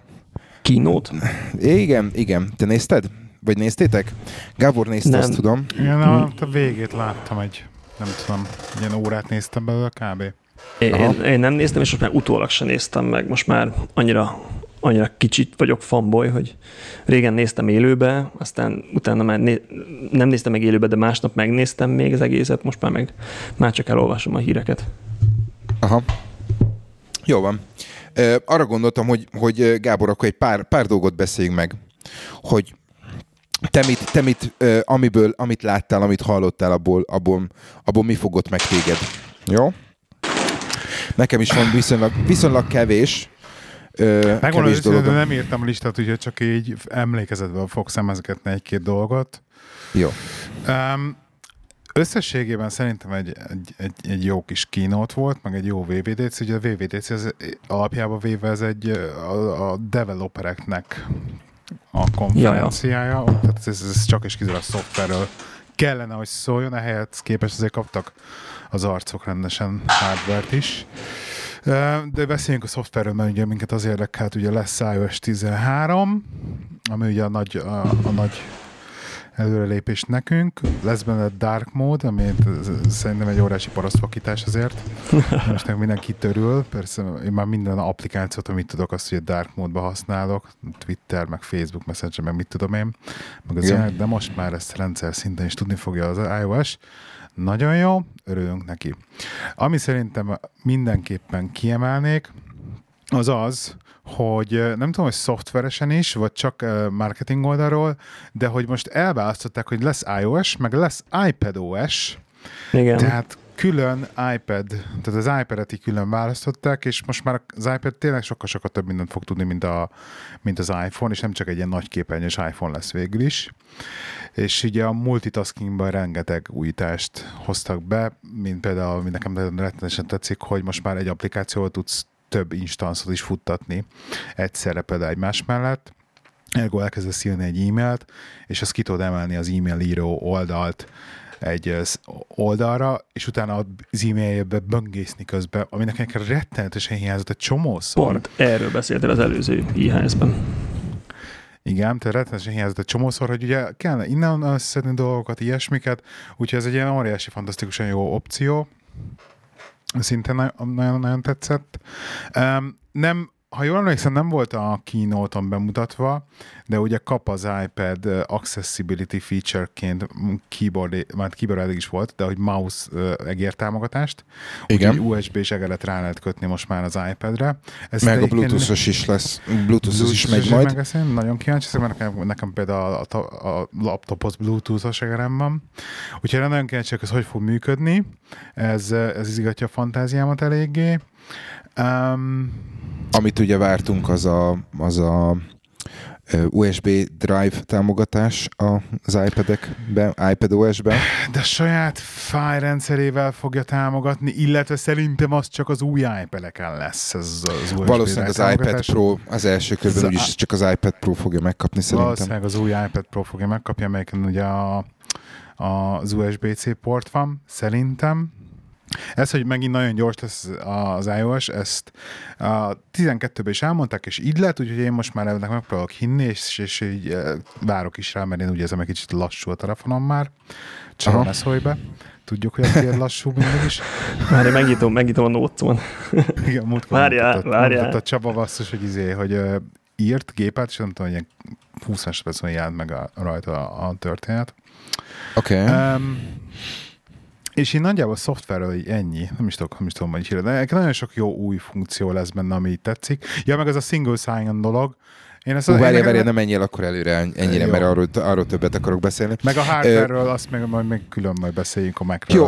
Kínót? Igen, igen. Te nézted? Vagy néztétek? Gábor nézte, nem. azt tudom. Én a, a végét láttam egy, nem tudom, ilyen órát néztem belőle kb. Én, én, én nem néztem, és most már utólag sem néztem meg. Most már annyira annyira kicsit vagyok fanboy, hogy régen néztem élőbe, aztán utána már né- nem néztem meg élőbe, de másnap megnéztem még az egészet, most már meg már csak elolvasom a híreket. Aha. Jó van. Arra gondoltam, hogy, hogy Gábor, akkor egy pár, pár dolgot beszéljünk meg, hogy te mit, te mit amiből, amit láttál, amit hallottál, abból, abból, abból mi fogott meg téged? Jó? Nekem is van viszonylag, viszonylag kevés, Megmondom, hogy nem írtam listát, úgyhogy csak így emlékezetből fogok szemezgetni egy-két dolgot. Jó. Um, összességében szerintem egy, egy, egy, egy jó kis kínót volt, meg egy jó VVDC. Ugye a VVDC az alapjában véve ez egy a, a developereknek a konferenciája, ja, ja. tehát ez, ez csak és kizárólag a szoftverről kellene, hogy szóljon, ehelyett képes azért kaptak az arcok rendesen hardware is. De beszéljünk a szoftverről, mert ugye minket az érdekelt, ugye lesz iOS 13, ami ugye a nagy, a, a nagy előrelépés nekünk. Lesz benne Dark Mode, ami szerintem egy órási parasztvakítás azért. Most mindenki törül. Persze én már minden applikációt, amit tudok, azt ugye Dark Mode-ba használok. Twitter, meg Facebook Messenger, meg mit tudom én. Meg az de most már ezt rendszer szinten is tudni fogja az iOS. Nagyon jó, örülünk neki. Ami szerintem mindenképpen kiemelnék, az az, hogy nem tudom, hogy szoftveresen is, vagy csak marketing oldalról, de hogy most elválasztották, hogy lesz iOS, meg lesz iPadOS. Igen. Tehát külön iPad, tehát az iPad-et külön választották, és most már az iPad tényleg sokkal-sokkal több mindent fog tudni, mint, a, mint az iPhone, és nem csak egy ilyen nagy képernyős iPhone lesz végül is. És ugye a multitaskingban rengeteg újítást hoztak be, mint például, ami nekem rettenesen tetszik, hogy most már egy applikációval tudsz több instanszot is futtatni egyszerre például egymás mellett, ergo elkezdesz írni egy e-mailt, és azt ki tudod emelni az e-mail író oldalt egy oldalra, és utána az e-mailjébe böngészni közben, ami nekem rettenetesen hiányzott egy csomószor. Pont erről beszéltél az előző IHS-ben. Igen, tehát rettenetesen hiányzott egy csomószor, hogy ugye kellene innen összeszedni dolgokat, ilyesmiket, úgyhogy ez egy ilyen óriási, fantasztikusan jó opció szintén nagyon, nagyon tetszett. Um, nem, ha jól emlékszem, nem volt a keynote bemutatva, de ugye kap az iPad accessibility featureként keyboard, már keyboard is volt, de hogy mouse egér támogatást. Igen. USB és egeret rá lehet kötni most már az iPad-re. Ez Meg a Bluetooth-os is lesz. Bluetooth-os is megy majd. Meg nagyon kíváncsi, mert nekem, nekem például a, a, a laptophoz Bluetooth-os egerem van. Úgyhogy nagyon kíváncsi, hogy ez hogy fog működni. Ez, ez izgatja a fantáziámat eléggé. Um, Amit ugye vártunk, az a, az a USB Drive támogatás az iPad-ekben, iPadOS-ben. De saját fájrendszerével fogja támogatni, illetve szerintem az csak az új iPad-eken lesz. Ez az USB Valószínűleg az iPad Pro az első körben úgyis csak az iPad Pro fogja megkapni szerintem. Valószínűleg az új iPad Pro fogja megkapni, amelyiken ugye a, a, az USB-C port van, szerintem ez, hogy megint nagyon gyors lesz az iOS, ezt a 12-ben is elmondták, és így lett, úgyhogy én most már ennek megpróbálok hinni, és, és így eh, várok is rá, mert én úgy érzem, egy kicsit lassú a telefonom már. Csak ne szólj be. Tudjuk, hogy a lassú mindig is. Már én megnyitom, megnyitom a nócon. Igen, múltkor várjál, várjál. a Csaba basszus, hogy izé, hogy írt gépet, és nem tudom, hogy ilyen 20 másodpercben jelent meg a, rajta a, a történet. Oké. Okay. Um, és én nagyjából a szoftverről így ennyi, nem is tudok, nem is tudom, hogy hírod, de nagyon sok jó új funkció lesz benne, ami tetszik. Ja, meg ez a single sign dolog, én ezt Hú, várjál, várjál, nem menjél akkor előre ennyire, jó. mert arról, arról többet akarok beszélni. Meg a hardware-ről uh, azt meg majd még külön majd beszéljünk a mac Jó,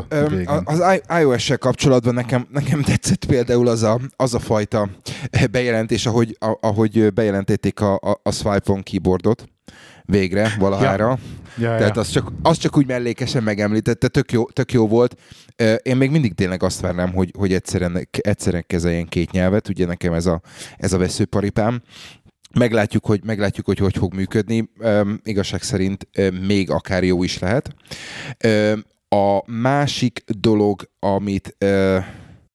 az iOS-sel kapcsolatban nekem, nekem tetszett például az a, az a fajta bejelentés, ahogy, ahogy bejelentették a, a, a Swipe-on keyboardot végre, valahára. Ja. Ja, Tehát ja. Az, csak, az csak úgy mellékesen megemlítette, tök jó, tök jó volt. Én még mindig tényleg azt várnám, hogy, hogy egyszerűen, egyszerűen kezeljen két nyelvet, ugye nekem ez a, ez a veszőparipám. Meglátjuk, hogy, meglátjuk, hogy hogy fog működni. Üm, igazság szerint üm, még akár jó is lehet. Üm, a másik dolog, amit üm,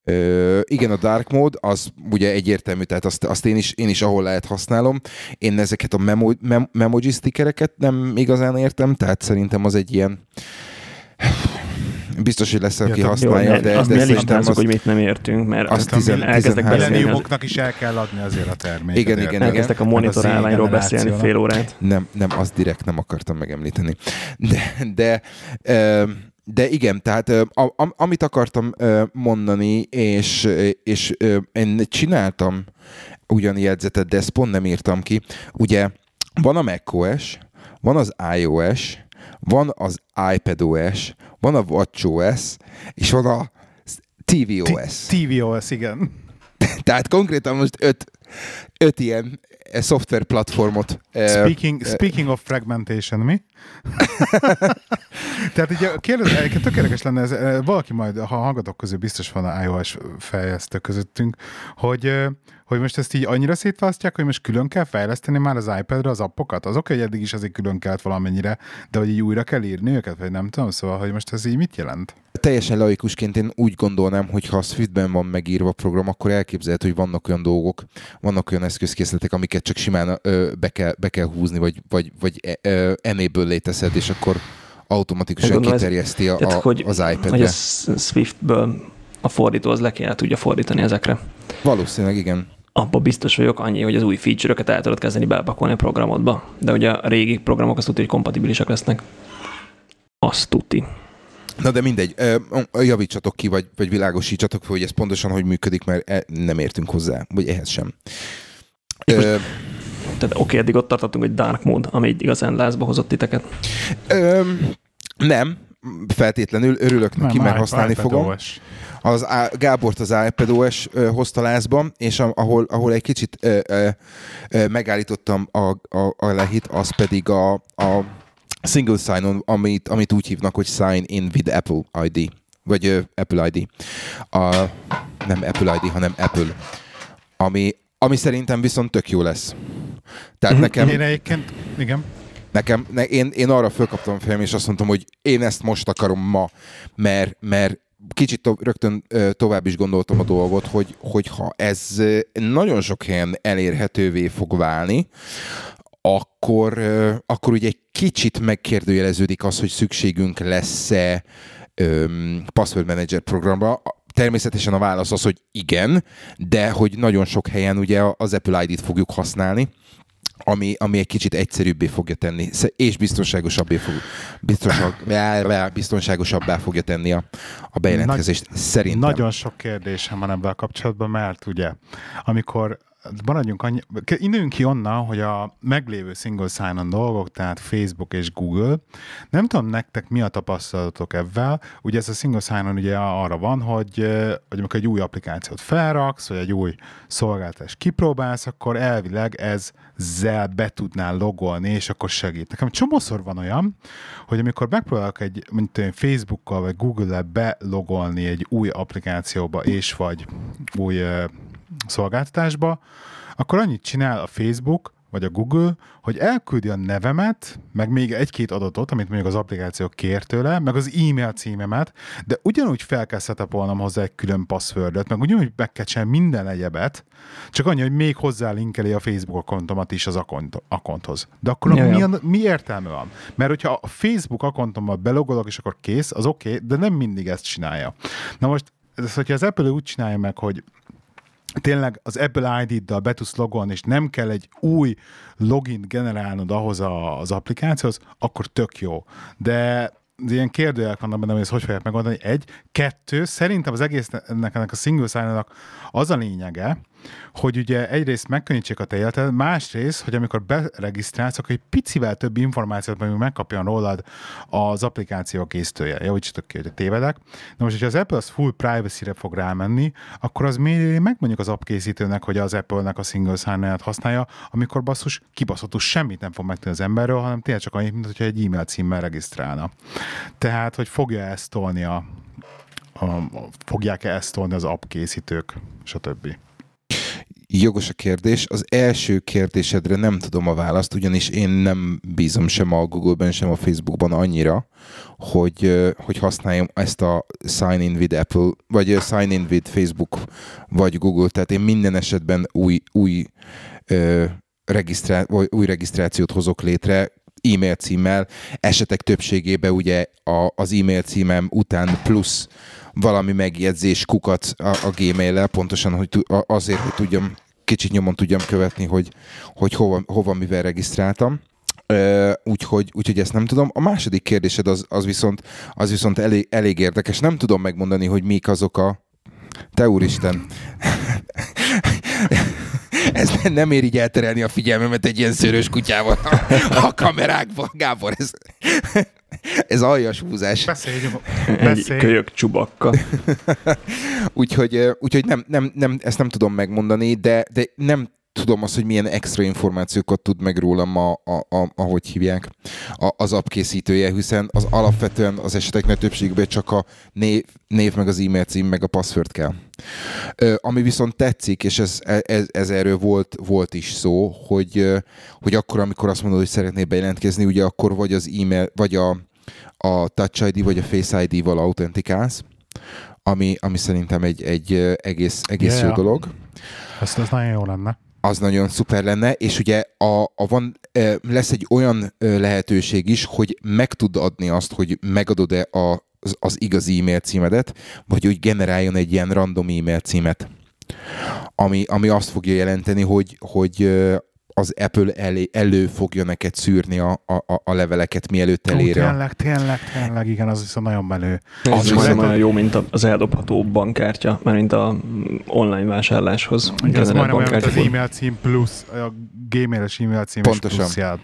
Ö, igen, a Dark Mode, az ugye egyértelmű, tehát azt, azt én, is, én is ahol lehet használom. Én ezeket a memo, mem, memoji stickereket nem igazán értem, tehát szerintem az egy ilyen Biztos, hogy lesz, aki Ja, használja, Jó, de, azt de szerintem listázzuk, az... hogy mit nem értünk, mert Azt azt tizen- elkezdtek 13 beszélni. is el kell adni azért a terméket. Igen, igen, igen. Elkezdtek a Meg az monitor Z állványról beszélni fél órát. Nem, nem, azt direkt nem akartam megemlíteni. De, de, ö, de igen, tehát a, amit akartam mondani, és, és én csináltam ugyan jegyzetet, de ezt pont nem írtam ki. Ugye van a macOS, van az iOS, van az iPadOS, van a WatchOS, és van a tvOS. tvOS, igen. Tehát konkrétan most öt, öt ilyen eh, szoftverplatformot. eh, Speaking, eh, speaking of fragmentation, mi? Tehát ugye kérdez, egyébként tök érdekes lenne, ez, eh, valaki majd, ha hallgatók közül biztos van a iOS fejlesztő közöttünk, hogy, hogy most ezt így annyira szétválasztják, hogy most külön kell fejleszteni már az iPad-re az appokat? Az oké, hogy eddig is azért külön kellett valamennyire, de hogy így újra kell írni őket, vagy nem tudom, szóval, hogy most ez így mit jelent? Teljesen laikusként én úgy gondolnám, hogy ha a Swiftben van megírva a program, akkor elképzelhető, hogy vannak olyan dolgok, vannak olyan eszközkészletek, amiket csak simán ö, be, kell, be kell húzni, vagy, vagy, vagy e- ö, enable léteszed, és akkor automatikusan Gondolom, ez- kiterjeszti a, Tehát, hogy, az hogy iPad-re. a Swiftből a fordító az le kell tudja fordítani ezekre. Valószínűleg igen. Abba biztos vagyok annyi, hogy az új feature-öket el tudod kezdeni belepakolni a programodba. De ugye a régi programok azt tudja, hogy kompatibilisek lesznek. Azt tuti. Na de mindegy, javítsatok ki, vagy, vagy világosítsatok fel, hogy ez pontosan hogy működik, mert e- nem értünk hozzá, vagy ehhez sem. Ö, Tehát oké, eddig ott tartottunk, hogy dark mode, ami igazán lázba hozott titeket. ö, nem, feltétlenül örülök neki, mert használni iPad fogom. OS. az á- Gábort az iPadOS ö, hozta lázba, és a, ahol, ahol egy kicsit ö, ö, ö, megállítottam a, a, a lehit, az pedig a, a single sign-on, amit, amit úgy hívnak, hogy sign in with Apple ID, vagy ö, Apple ID. A, nem Apple ID, hanem Apple. Ami, ami szerintem viszont tök jó lesz. Tehát Mhm. nekem... Én egyébként, igen. Nekem, ne, én, én arra fölkaptam a fejem, és azt mondtam, hogy én ezt most akarom ma, mert, mert kicsit to, rögtön tovább is gondoltam a dolgot, hogy, hogy ha ez nagyon sok helyen elérhetővé fog válni, akkor, akkor ugye egy kicsit megkérdőjeleződik az, hogy szükségünk lesz-e öm, password manager programra. Természetesen a válasz az, hogy igen, de hogy nagyon sok helyen ugye az Apple ID-t fogjuk használni, ami, ami egy kicsit egyszerűbbé fogja tenni, és biztonságosabbé fog, biztonság, biztonságosabbá fogja tenni a, a bejelentkezést. Szerintem. Nagyon sok kérdésem van ebben kapcsolatban, mert ugye, amikor maradjunk annyi, induljunk ki onnan, hogy a meglévő single sign-on dolgok, tehát Facebook és Google, nem tudom nektek mi a tapasztalatok ebben, ugye ez a single sign-on ugye arra van, hogy, hogy amikor egy új applikációt felraksz, vagy egy új szolgáltást kipróbálsz, akkor elvileg ez ezzel be tudnál logolni, és akkor segít. Nekem csomószor van olyan, hogy amikor megpróbálok egy mint én, Facebookkal vagy Google-el belogolni egy új applikációba és vagy új szolgáltatásba, akkor annyit csinál a Facebook vagy a Google, hogy elküldi a nevemet, meg még egy-két adatot, amit mondjuk az applikáció kér tőle, meg az e-mail címemet, de ugyanúgy fel kell setupolnom hozzá egy külön passwordot, meg ugyanúgy meg kell csinálni minden egyebet, csak annyi, hogy még hozzá linkeli a Facebook akkontomat is az akont, akkonthoz. De akkor Ja, mi, a, mi értelme van? Mert hogyha a Facebook akkontommal belogolok, és akkor kész, az oké, okay, de nem mindig ezt csinálja. Na most, ez, hogyha az Apple úgy csinálja meg, hogy tényleg az Apple ID-ddal be tudsz logolni, és nem kell egy új login generálnod ahhoz a, az applikációhoz, akkor tök jó. De ilyen kérdőjelek vannak benne, hogy ezt hogy fogják megoldani. Egy, kettő, szerintem az egész ennek, ennek a single sign az a lényege, hogy ugye egyrészt megkönnyítsék a te életed, másrészt, hogy amikor beregisztrálsz, akkor egy picivel több információt meg megkapjon rólad az applikáció készítője. Javítsatok ki, hogy tévedek. Na most, hogyha az Apple az full privacy-re fog rámenni, akkor az miért meg mondjuk az app készítőnek, hogy az Apple-nek a single sign használja, amikor basszus kibaszható semmit nem fog megtenni az emberről, hanem tényleg csak annyit, mint hogyha egy e-mail címmel regisztrálna. Tehát, hogy fogja ezt tolni a, a, a fogják-e ezt tolni az app készítők, stb. Jogos a kérdés. Az első kérdésedre nem tudom a választ, ugyanis én nem bízom sem a Google-ben, sem a Facebookban annyira, hogy, hogy használjam ezt a sign in with Apple, vagy sign in with Facebook, vagy Google. Tehát én minden esetben új, új, ö, regisztrá- vagy új regisztrációt hozok létre, e-mail címmel, esetek többségében ugye a, az e-mail címem után plusz valami megjegyzés kukat a, a gmail pontosan hogy azért, hogy tudjam, kicsit nyomon tudjam követni, hogy, hogy hova, hova mivel regisztráltam. Uh, úgyhogy, úgyhogy ezt nem tudom. A második kérdésed az, az viszont, az viszont elég, elég érdekes. Nem tudom megmondani, hogy mik azok a... Te úristen! ez nem ér így elterelni a figyelmemet egy ilyen szőrös kutyával a, a kamerákban. Gábor, ez, ez aljas húzás. Beszéljünk. Egy kölyök csubakka. úgyhogy úgyhogy nem, nem, nem, ezt nem tudom megmondani, de, de nem tudom azt, hogy milyen extra információkat tud meg rólam, a, a, a, ahogy hívják, a, az app készítője, hiszen az alapvetően az eseteknek többségben csak a név, név, meg az e-mail cím, meg a password kell. Ö, ami viszont tetszik, és ez, ez, ez erről volt, volt is szó, hogy, hogy akkor, amikor azt mondod, hogy szeretnél bejelentkezni, ugye akkor vagy az e-mail, vagy a, a Touch ID, vagy a Face ID-val autentikálsz, ami, ami szerintem egy, egy egész, egész yeah. jó dolog. Ez, ez nagyon jó lenne az nagyon szuper lenne, és ugye a, a van, lesz egy olyan lehetőség is, hogy meg tud adni azt, hogy megadod-e a, az, az igazi e-mail címedet, vagy hogy generáljon egy ilyen random e-mail címet. Ami, ami azt fogja jelenteni, hogy, hogy az Apple elé, elő fogja neked szűrni a, a, a leveleket, mielőtt elér. Tényleg, tényleg, tényleg, igen, az viszont nagyon menő. Ez az viszont olyan jó, mint az eldobható bankkártya, mert mint a online vásárláshoz. Igen, ez majdnem olyan, mint az e-mail cím plusz, a gmail-es e-mail cím Pontosan. plusz jár.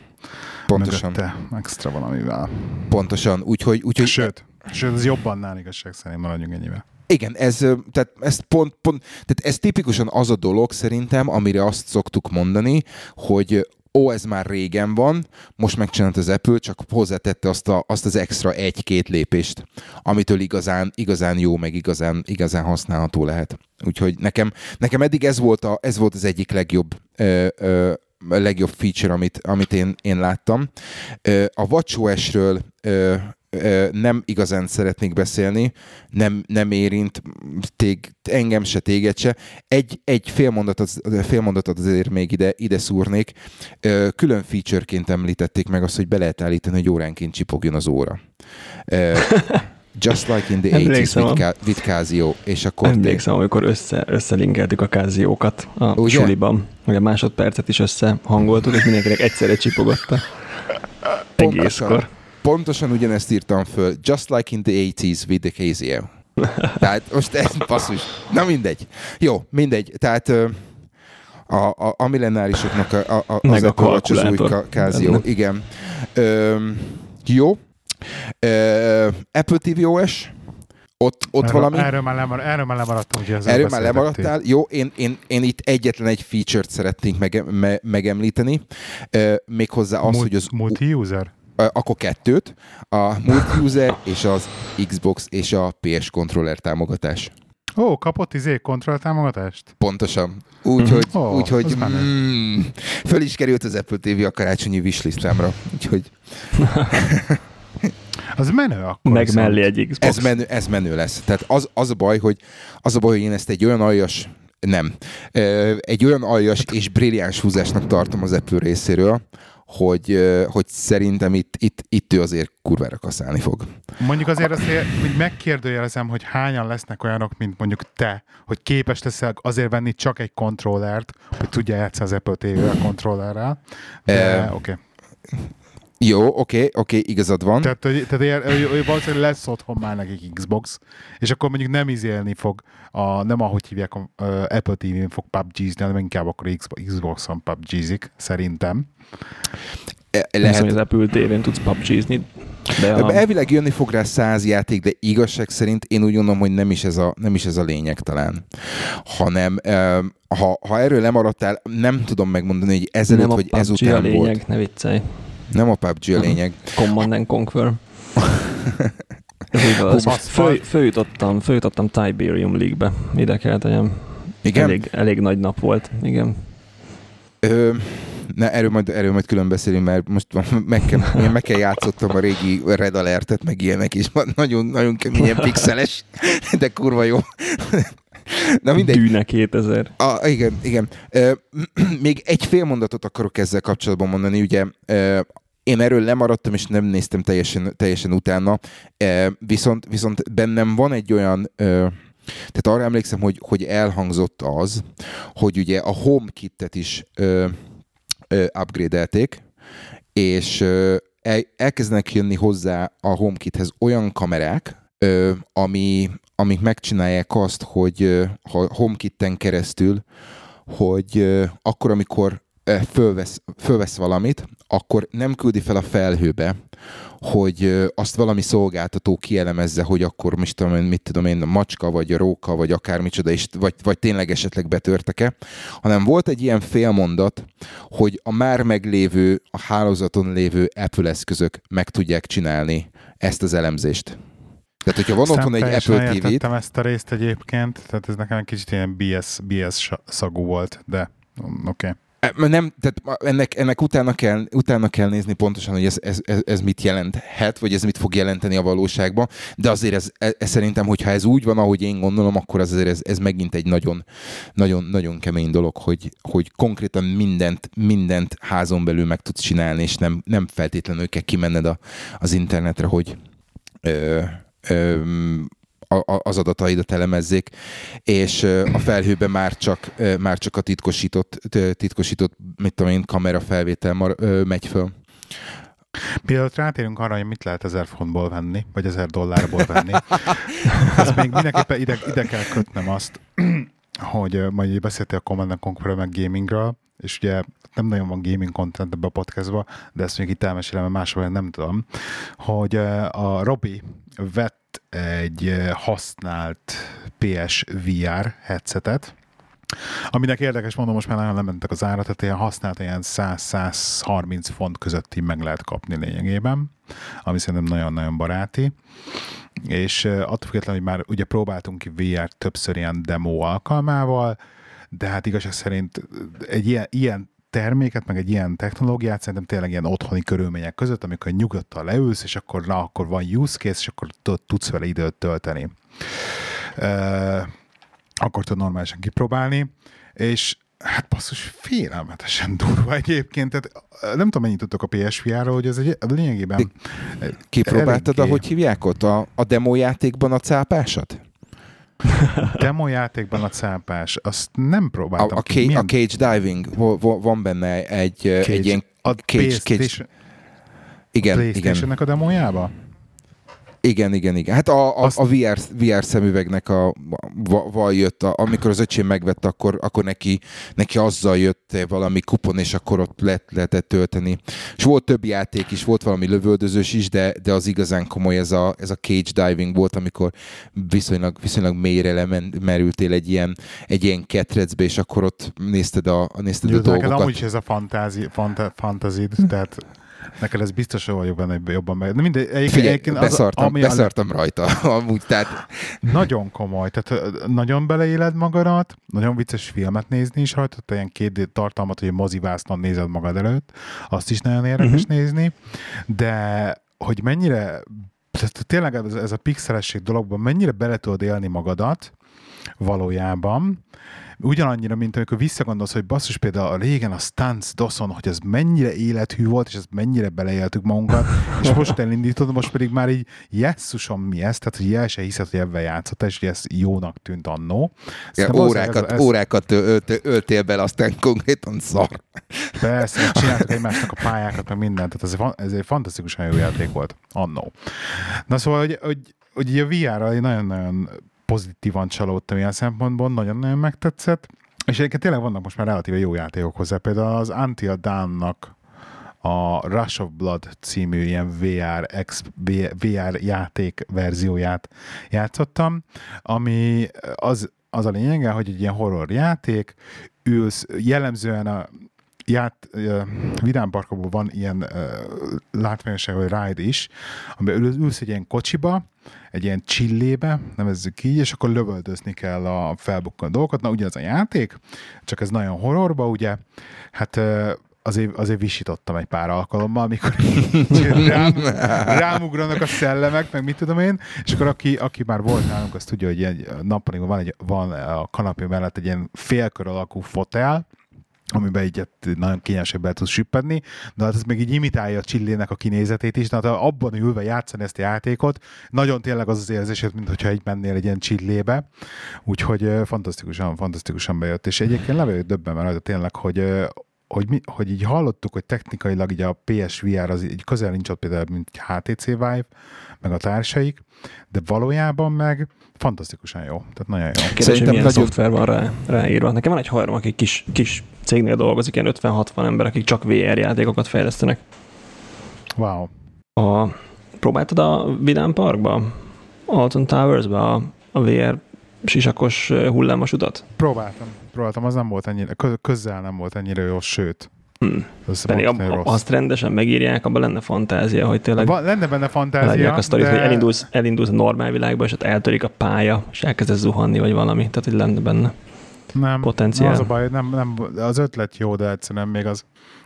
Pontosan. Mögötte, extra valamivel. Pontosan, úgyhogy... úgyhogy sőt, sőt, ez jobban nál igazság szerint maradjunk ennyivel. Igen, ez, tehát ez, pont, pont, tehát ez tipikusan az a dolog szerintem, amire azt szoktuk mondani, hogy ó, ez már régen van, most megcsinált az Apple, csak hozzátette azt, a, azt az extra egy-két lépést, amitől igazán, igazán jó, meg igazán, igazán használható lehet. Úgyhogy nekem, nekem eddig ez volt, a, ez volt az egyik legjobb ö, ö, legjobb feature, amit, amit én, én láttam. A WatchOS-ről nem igazán szeretnék beszélni, nem, nem érint tég, engem se, téged se. Egy, egy fél, mondatot, fél mondatot azért még ide, ide szúrnék. Külön featureként említették meg azt, hogy be lehet állítani, hogy óránként csipogjon az óra. Just like in the 80s with, with Casio. És akkor Emlékszem, amikor össze, összelinkeltük a Casio-kat a Ugye? suliban, hogy a másodpercet is összehangoltuk, és mindenkinek egyszerre csipogotta. Egészkor. Pontosan ugyanezt írtam föl. Just like in the 80s with the Casio. Tehát most ez passzus. Na mindegy. Jó, mindegy. Tehát a, a, a millenárisoknak a, a, a, az a az új Casio. Igen. Ö, jó. Ö, Apple TV OS. Ott, ott erről, valami... Erről már, lemar, erről már lemaradtam, ugye Erről már lemaradtál. Jó, én, én, én itt egyetlen egy feature-t szeretnénk mege, me, megemlíteni. Uh, méghozzá az, Mult, hogy az... Multi-user? Akkor kettőt, a multi-user és az Xbox és a PS controller támogatás. Ó, kapott izé kontroll támogatást? Pontosan. Úgyhogy, mm. oh, úgyhogy mm, föl is került az Apple TV a karácsonyi wishlistámra. Úgyhogy... az menő akkor. Meg mellé egy Xbox. Ez menő, ez menő lesz. Tehát az, az, a baj, hogy, az a baj, hogy én ezt egy olyan aljas nem. Egy olyan aljas és brilliáns húzásnak tartom az Apple részéről, hogy, hogy szerintem itt, itt, itt ő azért kurvára kaszálni fog. Mondjuk azért azt hogy megkérdőjelezem, hogy hányan lesznek olyanok, mint mondjuk te, hogy képes leszel azért venni csak egy kontrollert, hogy tudja játszani az Apple TV-vel kontrollerrel. De oké. Okay. Jó, oké, okay, oké, okay, igazad van. Tehát, hogy, tehát ilyen, hogy valószínűleg lesz otthon már nekik Xbox, és akkor mondjuk nem izélni fog, a, nem ahogy hívják, a, a Apple TV-n fog PUBG-zni, hanem inkább akkor Xbox-on PUBG-zik, szerintem. E, lehet... hogy az Apple TV-n tudsz PUBG-zni, de a... Elvileg jönni fog rá száz játék, de igazság szerint én úgy gondolom, hogy nem is ez a, nem is ez a lényeg talán. Hanem ha, ha erről lemaradtál, nem tudom megmondani, hogy ezelőtt vagy ezután a lényeg, volt. ne viccelj. Nem a PUBG a lényeg. Command and Conquer. Föl, följutottam, följutottam Tiberium League-be. Ide kell tegyem. Igen? Elég, elég nagy nap volt, igen. Ö, ne, erről majd, erről majd külön beszélünk, mert most meg kell, meg kell játszottam a régi Red Alertet, meg ilyenek is. Nagyon, nagyon keményen pixeles, de kurva jó. Na mindegy. Dűne 2000. A, igen, igen. még egy fél mondatot akarok ezzel kapcsolatban mondani. Ugye Én erről lemaradtam, és nem néztem teljesen, teljesen utána, viszont, viszont bennem van egy olyan tehát arra emlékszem, hogy, hogy elhangzott az, hogy ugye a HomeKit-et is ö, upgrade-elték, és elkezdenek jönni hozzá a HomeKithez olyan kamerák, ami, amik megcsinálják azt, hogy ö, ha HomeKit-en keresztül, hogy akkor, amikor fölvesz, fölvesz valamit, akkor nem küldi fel a felhőbe, hogy azt valami szolgáltató kielemezze, hogy akkor most tudom én, mit tudom én, a macska, vagy a róka, vagy akármicsoda, és, vagy, vagy tényleg esetleg betörtek-e, hanem volt egy ilyen félmondat, hogy a már meglévő, a hálózaton lévő Apple eszközök meg tudják csinálni ezt az elemzést. Tehát, hogyha van otthon egy Apple TV-t... ezt a részt egyébként, tehát ez nekem egy kicsit ilyen BS, BS szagú volt, de oké. Okay. Nem, tehát ennek, ennek utána, kell, utána kell nézni pontosan, hogy ez, ez, ez, ez mit jelenthet, vagy ez mit fog jelenteni a valóságban, de azért ez, ez, ez szerintem, hogyha ez úgy van, ahogy én gondolom, akkor az azért ez, ez megint egy nagyon, nagyon, nagyon kemény dolog, hogy, hogy konkrétan mindent, mindent házon belül meg tudsz csinálni, és nem, nem feltétlenül kell kimenned a, az internetre, hogy ö, ö, az adataidat elemezzék, és a felhőben már csak, már csak a titkosított, titkosított mit tudom én, kamera felvétel megy föl. Mielőtt rátérünk arra, hogy mit lehet ezer fontból venni, vagy ezer dollárból venni, ezt még mindenképpen ide, ide kell kötnem azt, hogy majd beszéltél a Command Conquer meg gamingről, és ugye nem nagyon van gaming content ebbe a podcastba, de ezt még itt elmesélem, mert máshol nem tudom, hogy a Robi vett egy használt PSVR headsetet, Aminek érdekes, mondom, most már nagyon lementek az ára, tehát ilyen használt ilyen 100-130 font közötti meg lehet kapni lényegében, ami szerintem nagyon-nagyon baráti. És attól függetlenül, hogy már ugye próbáltunk ki VR többször ilyen demo alkalmával, de hát igazság szerint egy ilyen, ilyen terméket, meg egy ilyen technológiát szerintem tényleg ilyen otthoni körülmények között, amikor nyugodtan leülsz, és akkor na, akkor van use case, és akkor tudsz vele időt tölteni. Uh, akkor tudod normálisan kipróbálni, és hát basszus, félelmetesen durva egyébként. Tehát nem tudom, mennyit tudtok a PSVR-ról, hogy ez egy lényegében... Kipróbáltad, eléggé... ahogy hívják ott a, a demo játékban a cápásat? Demo játékban a cápás, azt nem próbáltam a, a, ki. Milyen... a cage diving, van benne egy, cage. egy ilyen a cage, cage. Igen, igen. a demójába? Igen, igen, igen. Hát a, a, Azt... a VR, VR szemüvegnek a, val jött, a, amikor az öcsém megvette, akkor, akkor neki, neki azzal jött valami kupon, és akkor ott lehet, lehetett tölteni. És volt több játék is, volt valami lövöldözős is, de, de az igazán komoly ez a, ez a cage diving volt, amikor viszonylag, viszonylag mélyre lemerültél egy ilyen, egy ilyen ketrecbe, és akkor ott nézted a, nézted Jó, a dolgokat. Amúgy is ez a fantázi, fanta, fantazid, tehát Neked ez biztos, hogy vagyok benne, jobban meg. De mindegy, egyébként, Figyelj, egyébként az, beszartam, ami beszartam a... rajta, amúgy, tehát... Nagyon komoly, tehát nagyon beleéled magadat, nagyon vicces filmet nézni is rajta, tehát ilyen két tartalmat, hogy mozivásznon nézed magad előtt, azt is nagyon érdekes uh-huh. nézni, de hogy mennyire tehát tényleg ez, ez a pixelesség dologban mennyire bele tudod élni magadat valójában, ugyanannyira, mint amikor visszagondolsz, hogy basszus például a régen a Stance Dawson, hogy ez mennyire élethű volt, és ez mennyire beleéltük magunkat, és most elindítod, most pedig már így jesszusom mi ez, tehát hogy el se hiszed, hogy ebben játszott, és hogy ez jónak tűnt annó. Ja, órákat, ez, órákat ölt, öltél bele, aztán konkrétan szar. Persze, csináltak egymásnak a pályákat, meg mindent, tehát ez, ez egy fantasztikusan jó játék volt annó. Na szóval, hogy, hogy, hogy a VR-ra nagyon-nagyon pozitívan csalódtam ilyen szempontból, nagyon-nagyon megtetszett. És egyébként tényleg vannak most már relatíve jó játékok hozzá. Például az Until Dawn-nak a Rush of Blood című ilyen VR, ex, VR játék verzióját játszottam, ami az, az a lényege, hogy egy ilyen horror játék, ülsz, jellemzően a ját, uh, vidámparkokban van ilyen látványosság, vagy ride is, amiben ülsz, ülsz egy ilyen kocsiba, egy ilyen csillébe, nevezzük így, és akkor lövöldözni kell a felbukkanó dolgokat. Na, ugye ez a játék, csak ez nagyon horrorba, ugye, hát azért, azért visítottam egy pár alkalommal, amikor rám, rámugranak a szellemek, meg mit tudom én, és akkor aki, aki már volt nálunk, azt tudja, hogy egy nappaliban van, egy, van a kanapé mellett egy ilyen félkör alakú fotel, amiben így hát nagyon kényesebb el tudsz süppedni, de hát ez még így imitálja a csillének a kinézetét is, de hát abban ülve játszani ezt a játékot, nagyon tényleg az az érzésed, mintha egy mennél egy ilyen csillébe, úgyhogy fantasztikusan, fantasztikusan bejött, és egyébként le döbben rajta tényleg, hogy hogy, mi, hogy így hallottuk, hogy technikailag így a PSVR az így közel nincs ott például, mint HTC Vive, meg a társaik, de valójában meg fantasztikusan jó. Tehát nagyon jó. Kérdés, Szerintem hogy milyen nagyon... szoftver van rá, ráírva. Nekem van egy haverom, aki kis, kis cégnél dolgozik, ilyen 50-60 ember, akik csak VR játékokat fejlesztenek. Wow. A, próbáltad a Vidám Parkba? Alton Towers-ba a, a VR sisakos hullámos utat? Próbáltam. Próbáltam, az nem volt ennyire, közel nem volt ennyire jó, sőt. Hmm. Pedig ab, azt rendesen megírják, abban lenne fantázia, hogy tényleg Va, lenne benne fantázia, a sztorit, de... hogy elindulsz, elindulsz a normál világba, és ott eltörik a pálya, és elkezdesz zuhanni, vagy valami. Tehát, hogy lenne benne nem, potenciál. Az a baj, nem, nem, az ötlet jó, de egyszerűen még az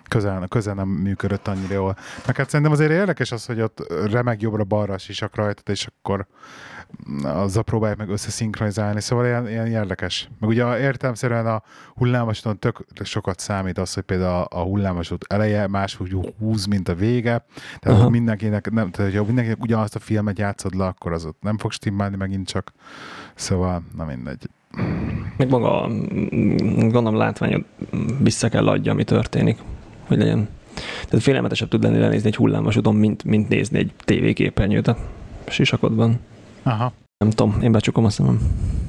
közel, közel nem működött annyira jól. Meg hát szerintem azért érdekes az, hogy ott remeg jobbra-balra sisak rajtad, és akkor azzal próbálják meg összeszinkronizálni, szóval ilyen, ilyen érdekes. Meg ugye értelmszerűen a hullámvasúton tök sokat számít az, hogy például a hullámvasút eleje máshogy húz, mint a vége, tehát uh-huh. mindenkinek, nem, tehát ha mindenkinek ugyanazt a filmet játszod le, akkor az ott nem fog stimmálni megint csak, szóval na mindegy. Meg maga, gondolom látványod vissza kell adja, ami történik, hogy legyen. Tehát félelmetesebb tud lenni lenézni egy hullámvasúton, mint, mint nézni egy tévéképernyőt a sisakodban. Aha. Nem tudom, én becsukom a szemem.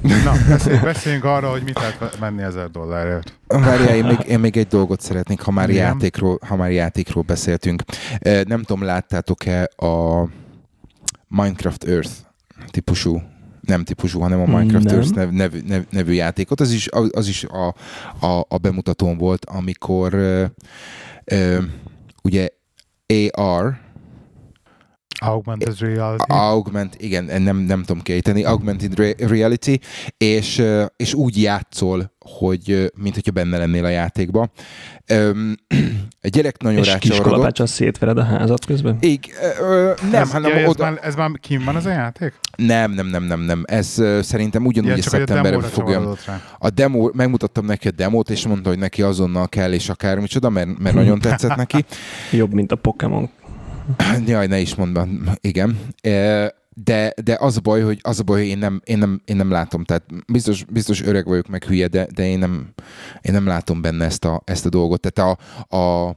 Na, beszéljünk, beszéljünk arra, hogy mit lehet menni ezer dollárért. Várjál, én még, én még egy dolgot szeretnék, ha már, játékról, ha már játékról beszéltünk. Nem tudom, láttátok-e a Minecraft Earth típusú nem típusú, hanem a Minecraft nev, nev, nev, nevű játékot. Az is, az is a, a, a bemutatón volt, amikor uh, uh, ugye AR, Augmented reality. Augment, igen, nem, nem tudom kiejteni, augmented reality, és, és úgy játszol, hogy mint hogyha benne lennél a játékba. egy gyerek nagyon és rácsavarodott. És szétvered a házat közben? Ig, ö, nem, ez, hanem ja, ez, oda... már, ez már kim van az a játék? Nem, nem, nem, nem, nem. Ez szerintem ugyanúgy ja, szeptemberben fogja. A demo, megmutattam neki a demót, és mondta, hogy neki azonnal kell, és akármicsoda, mert, mert nagyon tetszett neki. Jobb, mint a Pokémon Jaj, ne is mondd, igen. De, de az a baj, hogy az a baj, hogy én nem, én nem, én nem látom, tehát biztos, biztos öreg vagyok, meg hülye, de, de én, nem, én nem látom benne ezt a, ezt a dolgot. Tehát a, a,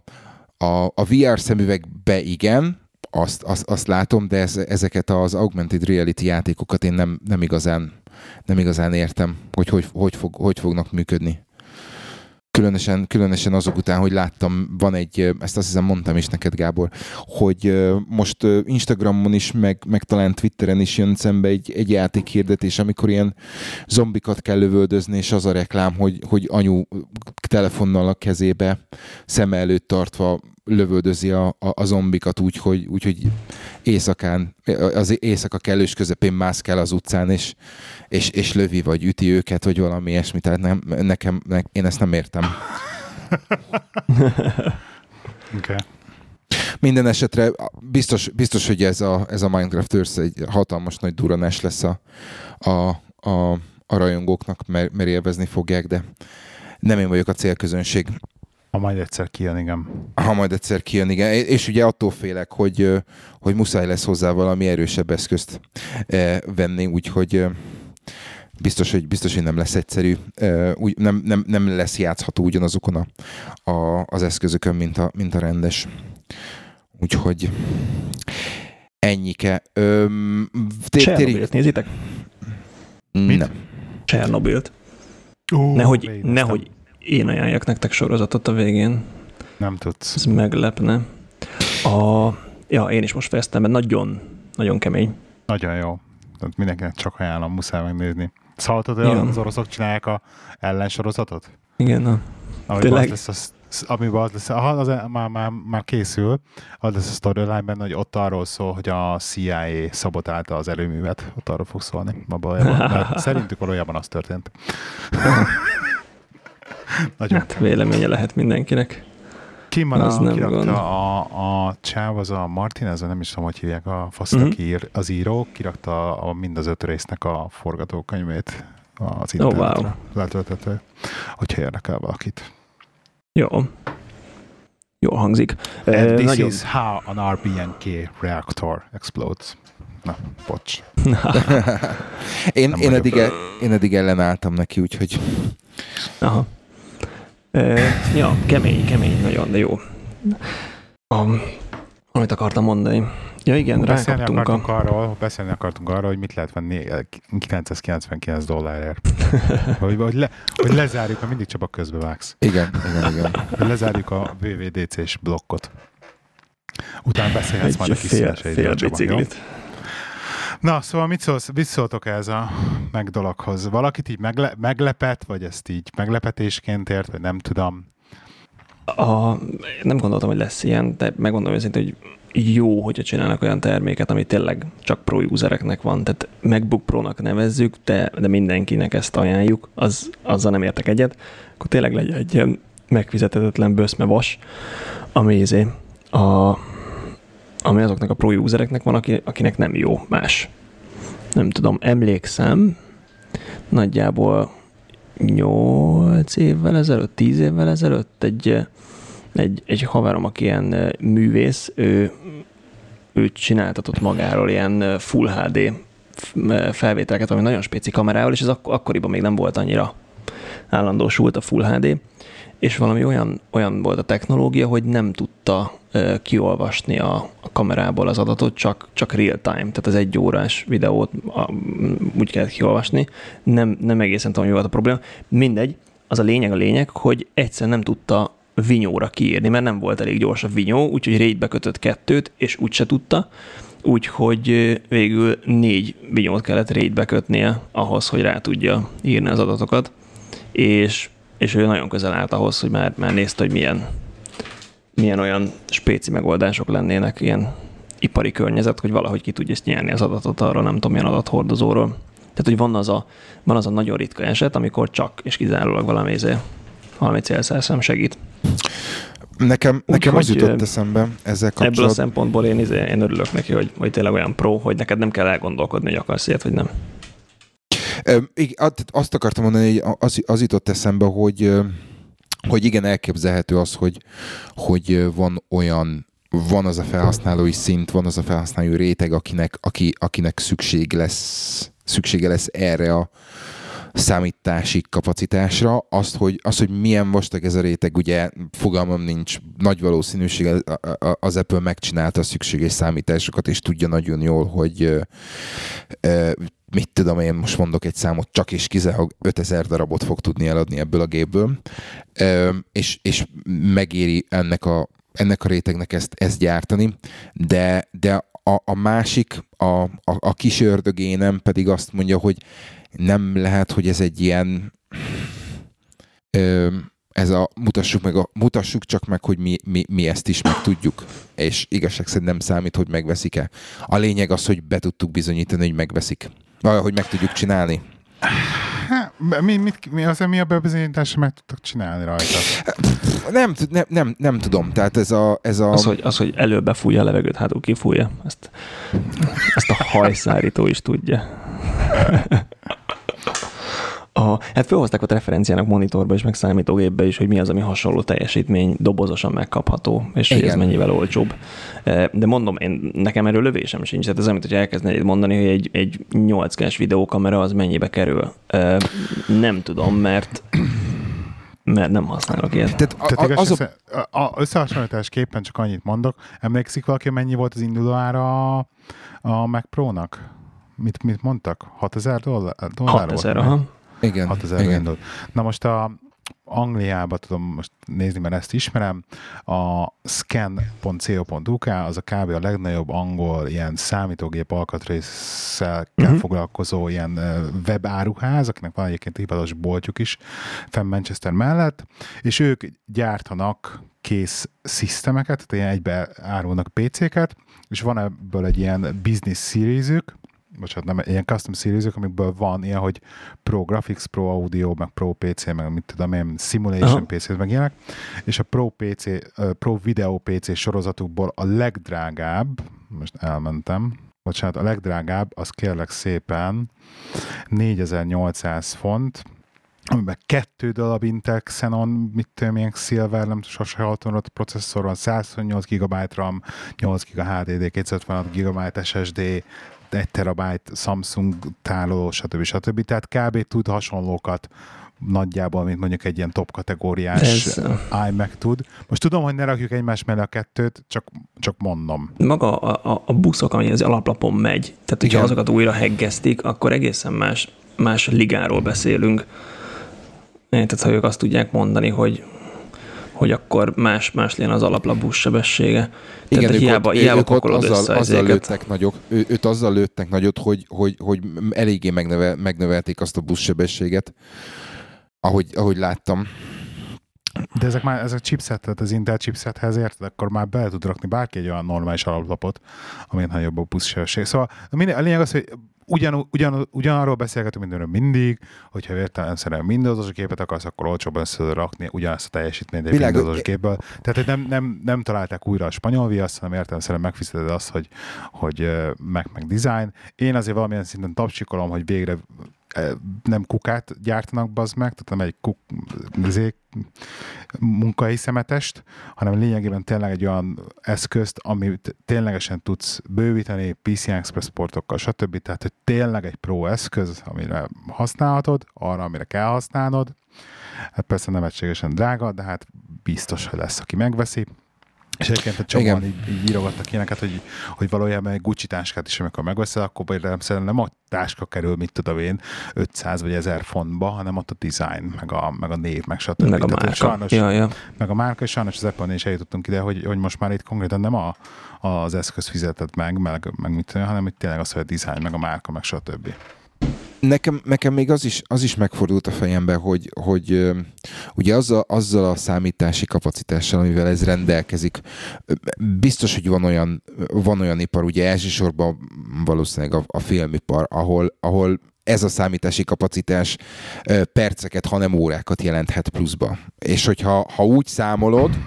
a, a VR szemüvegbe igen, azt, azt, azt látom, de ez, ezeket az augmented reality játékokat én nem, nem, igazán, nem igazán értem, hogy hogy, hogy, fog, hogy fognak működni különösen, különösen azok után, hogy láttam, van egy, ezt azt hiszem mondtam is neked, Gábor, hogy most Instagramon is, meg, meg talán Twitteren is jön szembe egy, egy játékhirdetés, amikor ilyen zombikat kell lövöldözni, és az a reklám, hogy, hogy anyu telefonnal a kezébe, szem előtt tartva lövöldözi a, a, a zombikat úgy, hogy, úgy, hogy éjszakán, az éjszaka kellős közepén mászkál az utcán, és, és, és lövi, vagy üti őket, vagy valami ilyesmi. Tehát nem, nekem, ne, én ezt nem értem. okay. Minden esetre biztos, biztos hogy ez a, ez a Minecraft Earth egy hatalmas nagy duranás lesz a, a, a, a rajongóknak, mert, mert élvezni fogják, de nem én vagyok a célközönség. Ha majd egyszer kijön, igen. Ha majd egyszer kijön, igen. És ugye attól félek, hogy, hogy muszáj lesz hozzá valami erősebb eszközt venni, úgyhogy biztos, hogy, biztos, hogy nem lesz egyszerű, úgy, nem, nem, nem lesz játszható ugyanazokon a, a, az eszközökön, mint a, mint a rendes. Úgyhogy ennyike. Csernobilt nézitek? Mit? Nem. Csernobilt. nehogy, nehogy én ajánljak nektek sorozatot a végén. Nem tudsz. Ez meglepne. A, ja, én is most fejeztem, mert nagyon, nagyon kemény. Nagyon jó. Tehát mindenkinek csak ajánlom, muszáj megnézni. Szaltad, hogy az oroszok csinálják a ellensorozatot? Igen, na. Tényleg? Az lesz az, amiben az lesz, aha, az, már, már, már készül, az lesz a storyline hogy ott arról szól, hogy a CIA szabotálta az előművet, ott arról fog szólni. szerintük valójában az történt. Nagyon. Hát véleménye lehet mindenkinek. Ki van az, nem kirakta a, a csáv, az a Martinez, nem is tudom, hogy hívják a fasz, mm-hmm. ír, az író, kirakta a, mind az öt résznek a forgatókönyvét az internetre. Oh, wow. Letöltető, hogyha érdekel valakit. Jó. Jól hangzik. And Eh, this nagyon- is how an RBNK reactor explodes. Na, bocs. Én, Nem én, eddig, el- én eddig ellenálltam neki, úgyhogy Aha. Ja, kemény, kemény, nagyon, de jó. Um, amit akartam mondani. Ja igen, Beszélni rákaptunk a... akartunk, arról, beszélni akartunk arról, hogy mit lehet venni eh, 999 dollárért. hogy, hogy, le, hogy lezárjuk, mert mindig csak a közbevágsz. igen, igen, igen. Hogy lezárjuk a VVDC-s blokkot. Utána beszélhetsz majd a Egy kis fél, fél Csaba, jó? Na, szóval mit szólsz, mit szóltok ez a meg dologhoz? Valakit így megle, meglepett, vagy ezt így meglepetésként ért, vagy nem tudom. A, nem gondoltam, hogy lesz ilyen, de megmondom őszintén, hogy jó, hogyha csinálnak olyan terméket, ami tényleg csak pro usereknek van. Tehát MacBook Pro-nak nevezzük, de, de mindenkinek ezt ajánljuk, az, azzal nem értek egyet. Akkor tényleg legyen egy ilyen megfizetetlen böszme vas, ami, izé, a, ami azoknak a pro usereknek van, aki, akinek nem jó más. Nem tudom, emlékszem, nagyjából 8 évvel ezelőtt, 10 évvel ezelőtt egy, egy, egy haverom, aki ilyen művész, ő, ő csináltatott magáról ilyen Full HD felvételeket, ami nagyon spéci kamerával, és ez ak- akkoriban még nem volt annyira állandósult a Full HD, és valami olyan, olyan volt a technológia, hogy nem tudta kiolvasni a, a kamerából az adatot, csak, csak real time, tehát az egy órás videót a, úgy kellett kiolvasni. Nem, nem egészen tudom, mi volt a probléma. Mindegy, az a lényeg a lényeg, hogy egyszer nem tudta vinyóra kiírni, mert nem volt elég gyors a vinyó, úgyhogy raidbe kötött kettőt, és úgyse tudta, úgyhogy végül négy vinyót kellett raidbe kötnie ahhoz, hogy rá tudja írni az adatokat, és, és ő nagyon közel állt ahhoz, hogy már, már nézte, hogy milyen, milyen olyan spéci megoldások lennének, ilyen ipari környezet, hogy valahogy ki tudja ezt nyerni az adatot arra, nem tudom, milyen adathordozóról. Tehát, hogy van az a, van az a nagyon ritka eset, amikor csak és kizárólag valami, izé, valami célszerszem segít. Nekem, nekem az jutott eszembe ezzel Ebből a kapcsolatban. szempontból én, izé, én örülök neki, hogy, hogy tényleg olyan pro, hogy neked nem kell elgondolkodni, hogy akarsz ilyet, vagy nem. Azt- akartam mondani, hogy az, az jutott eszembe, hogy, hogy igen, elképzelhető az, hogy, hogy van olyan van az a felhasználói szint, van az a felhasználói réteg, akinek, aki, akinek szükség lesz, szüksége lesz erre a számítási kapacitásra. Azt, hogy, azt, hogy milyen vastag ez a réteg, ugye fogalmam nincs, nagy valószínűség az Apple megcsinálta a szükséges számításokat, és tudja nagyon jól, hogy mit tudom én, most mondok egy számot, csak és kizárólag 5000 darabot fog tudni eladni ebből a gépből, és, és megéri ennek a, ennek a rétegnek ezt, ezt gyártani, de, de a, a másik, a, a, a kis ördögénem pedig azt mondja, hogy nem lehet, hogy ez egy ilyen ö, ez a mutassuk, meg a, mutassuk csak meg, hogy mi, mi, mi ezt is meg tudjuk. És igazság szerint nem számít, hogy megveszik-e. A lényeg az, hogy be tudtuk bizonyítani, hogy megveszik. Vagy hogy meg tudjuk csinálni. Há, mi, mit, mi az, mi a bebizonyítás, meg tudtak csinálni rajta? Nem, tud- nem, nem, nem tudom. Tehát ez a... Ez a Az, hogy, az, hogy előbb befújja a levegőt, hátul kifújja, ezt, ezt a hajszárító is tudja. A, hát felhozták ott referenciának monitorba és meg számítógépbe is, hogy mi az, ami hasonló teljesítmény dobozosan megkapható, és hogy ez Igen. mennyivel olcsóbb. E, De mondom, én, nekem erről lövésem sincs. Tehát ez mint hogy elkezdenéd mondani, hogy egy, egy 8K-s videókamera az mennyibe kerül. E, Nem tudom, mert mert nem használok ilyet. tehát a, Tehát a, az a, a, a összehasonlításképpen csak annyit mondok. Emlékszik valaki, mennyi volt az induló ára a, a Mac Pro-nak? Mit, mit mondtak? 6000 dollár, dollár 6000, volt? aha. Igen, 6000 igen. Na most a Angliába tudom most nézni, mert ezt ismerem, a scan.co.uk az a kb. a legnagyobb angol ilyen számítógép alkatrészsel Mhm. foglalkozó ilyen webáruház, akinek van egyébként hivatalos boltjuk is fenn Manchester mellett, és ők gyártanak kész szisztemeket, tehát ilyen egybe árulnak PC-ket, és van ebből egy ilyen business series-ük, bocsánat, nem, ilyen custom series amikből van ilyen, hogy Pro Graphics, Pro Audio, meg Pro PC, meg mit tudom én, Simulation Aha. PC, meg ilyenek, és a Pro PC, Pro Video PC sorozatukból a legdrágább, most elmentem, bocsánat, a legdrágább, az kérlek szépen 4800 font, amiben kettő darab Intel Xenon, mit tudom, milyen Silver, nem sose hallottam processzor van, 128 GB RAM, 8 GB HDD, 256 GB SSD, 1 terabyte Samsung tároló, stb. stb. Tehát kb. tud hasonlókat nagyjából, mint mondjuk egy ilyen top kategóriás Ez... iMac tud. Most tudom, hogy ne rakjuk egymás mellé a kettőt, csak, csak mondom. Maga a, a, a buszok, ami az alaplapon megy, tehát hogyha Igen. azokat újra heggeztik, akkor egészen más, más ligáról beszélünk. Tehát ha ők azt tudják mondani, hogy hogy akkor más, más legyen az alaplap buszsebessége. Igen, Tehát ők hiába, ott, hiába ők ott azzal, azzal lőttek nagyok, ő, őt azzal lőttek nagyot, hogy, hogy, hogy eléggé megnövel, megnövelték azt a buszsebességet, ahogy, ahogy láttam. De ezek már, ezek chipset, tehát az Intel chipsethez érted, akkor már be tud rakni bárki egy olyan normális alaplapot, ami nagyobb a buszsebesség. Szóval a lényeg az, hogy ugyan, ugyan, ugyanarról beszélgetünk mindenről mindig, hogyha értelemszerűen Windowsos képet akarsz, akkor olcsóban össze rakni ugyanazt a teljesítményt egy Világos. Windowsos gépből. Tehát nem, nem, nem, találták újra a spanyol viaszt, hanem értelemszerűen megfizeted azt, hogy, hogy meg, meg design. Én azért valamilyen szinten tapsikolom, hogy végre nem kukát gyártanak, bazd meg, tehát nem egy kuk, zék, munkai szemetest, hanem lényegében tényleg egy olyan eszközt, amit ténylegesen tudsz bővíteni PCI Express portokkal, stb. Tehát, hogy tényleg egy pro eszköz, amire használhatod, arra, amire kell használnod. Hát persze nem egységesen drága, de hát biztos, hogy lesz, aki megveszi. És egyébként a csomóan így, így írogattak ilyeneket, hogy, hogy valójában egy Gucci táskát is, amikor megveszel, akkor például nem a táska kerül, mit tudom én, 500 vagy 1000 fontba, hanem ott a design, meg a, meg a név, meg stb. Meg a márka. Sajnos, ja, ja. Meg a márka, és sajnos az Apple-nél is eljutottunk ide, hogy, hogy most már itt konkrétan nem a, az eszköz fizetett meg, meg, meg mit hanem itt tényleg az, hogy a design, meg a márka, meg stb. Nekem, nekem még az is, az is megfordult a fejembe, hogy, hogy ugye azzal, azzal a számítási kapacitással, amivel ez rendelkezik, biztos, hogy van olyan, van olyan ipar, ugye elsősorban valószínűleg a, a filmipar, ahol, ahol ez a számítási kapacitás perceket, hanem órákat jelenthet pluszba. És hogyha ha úgy számolod,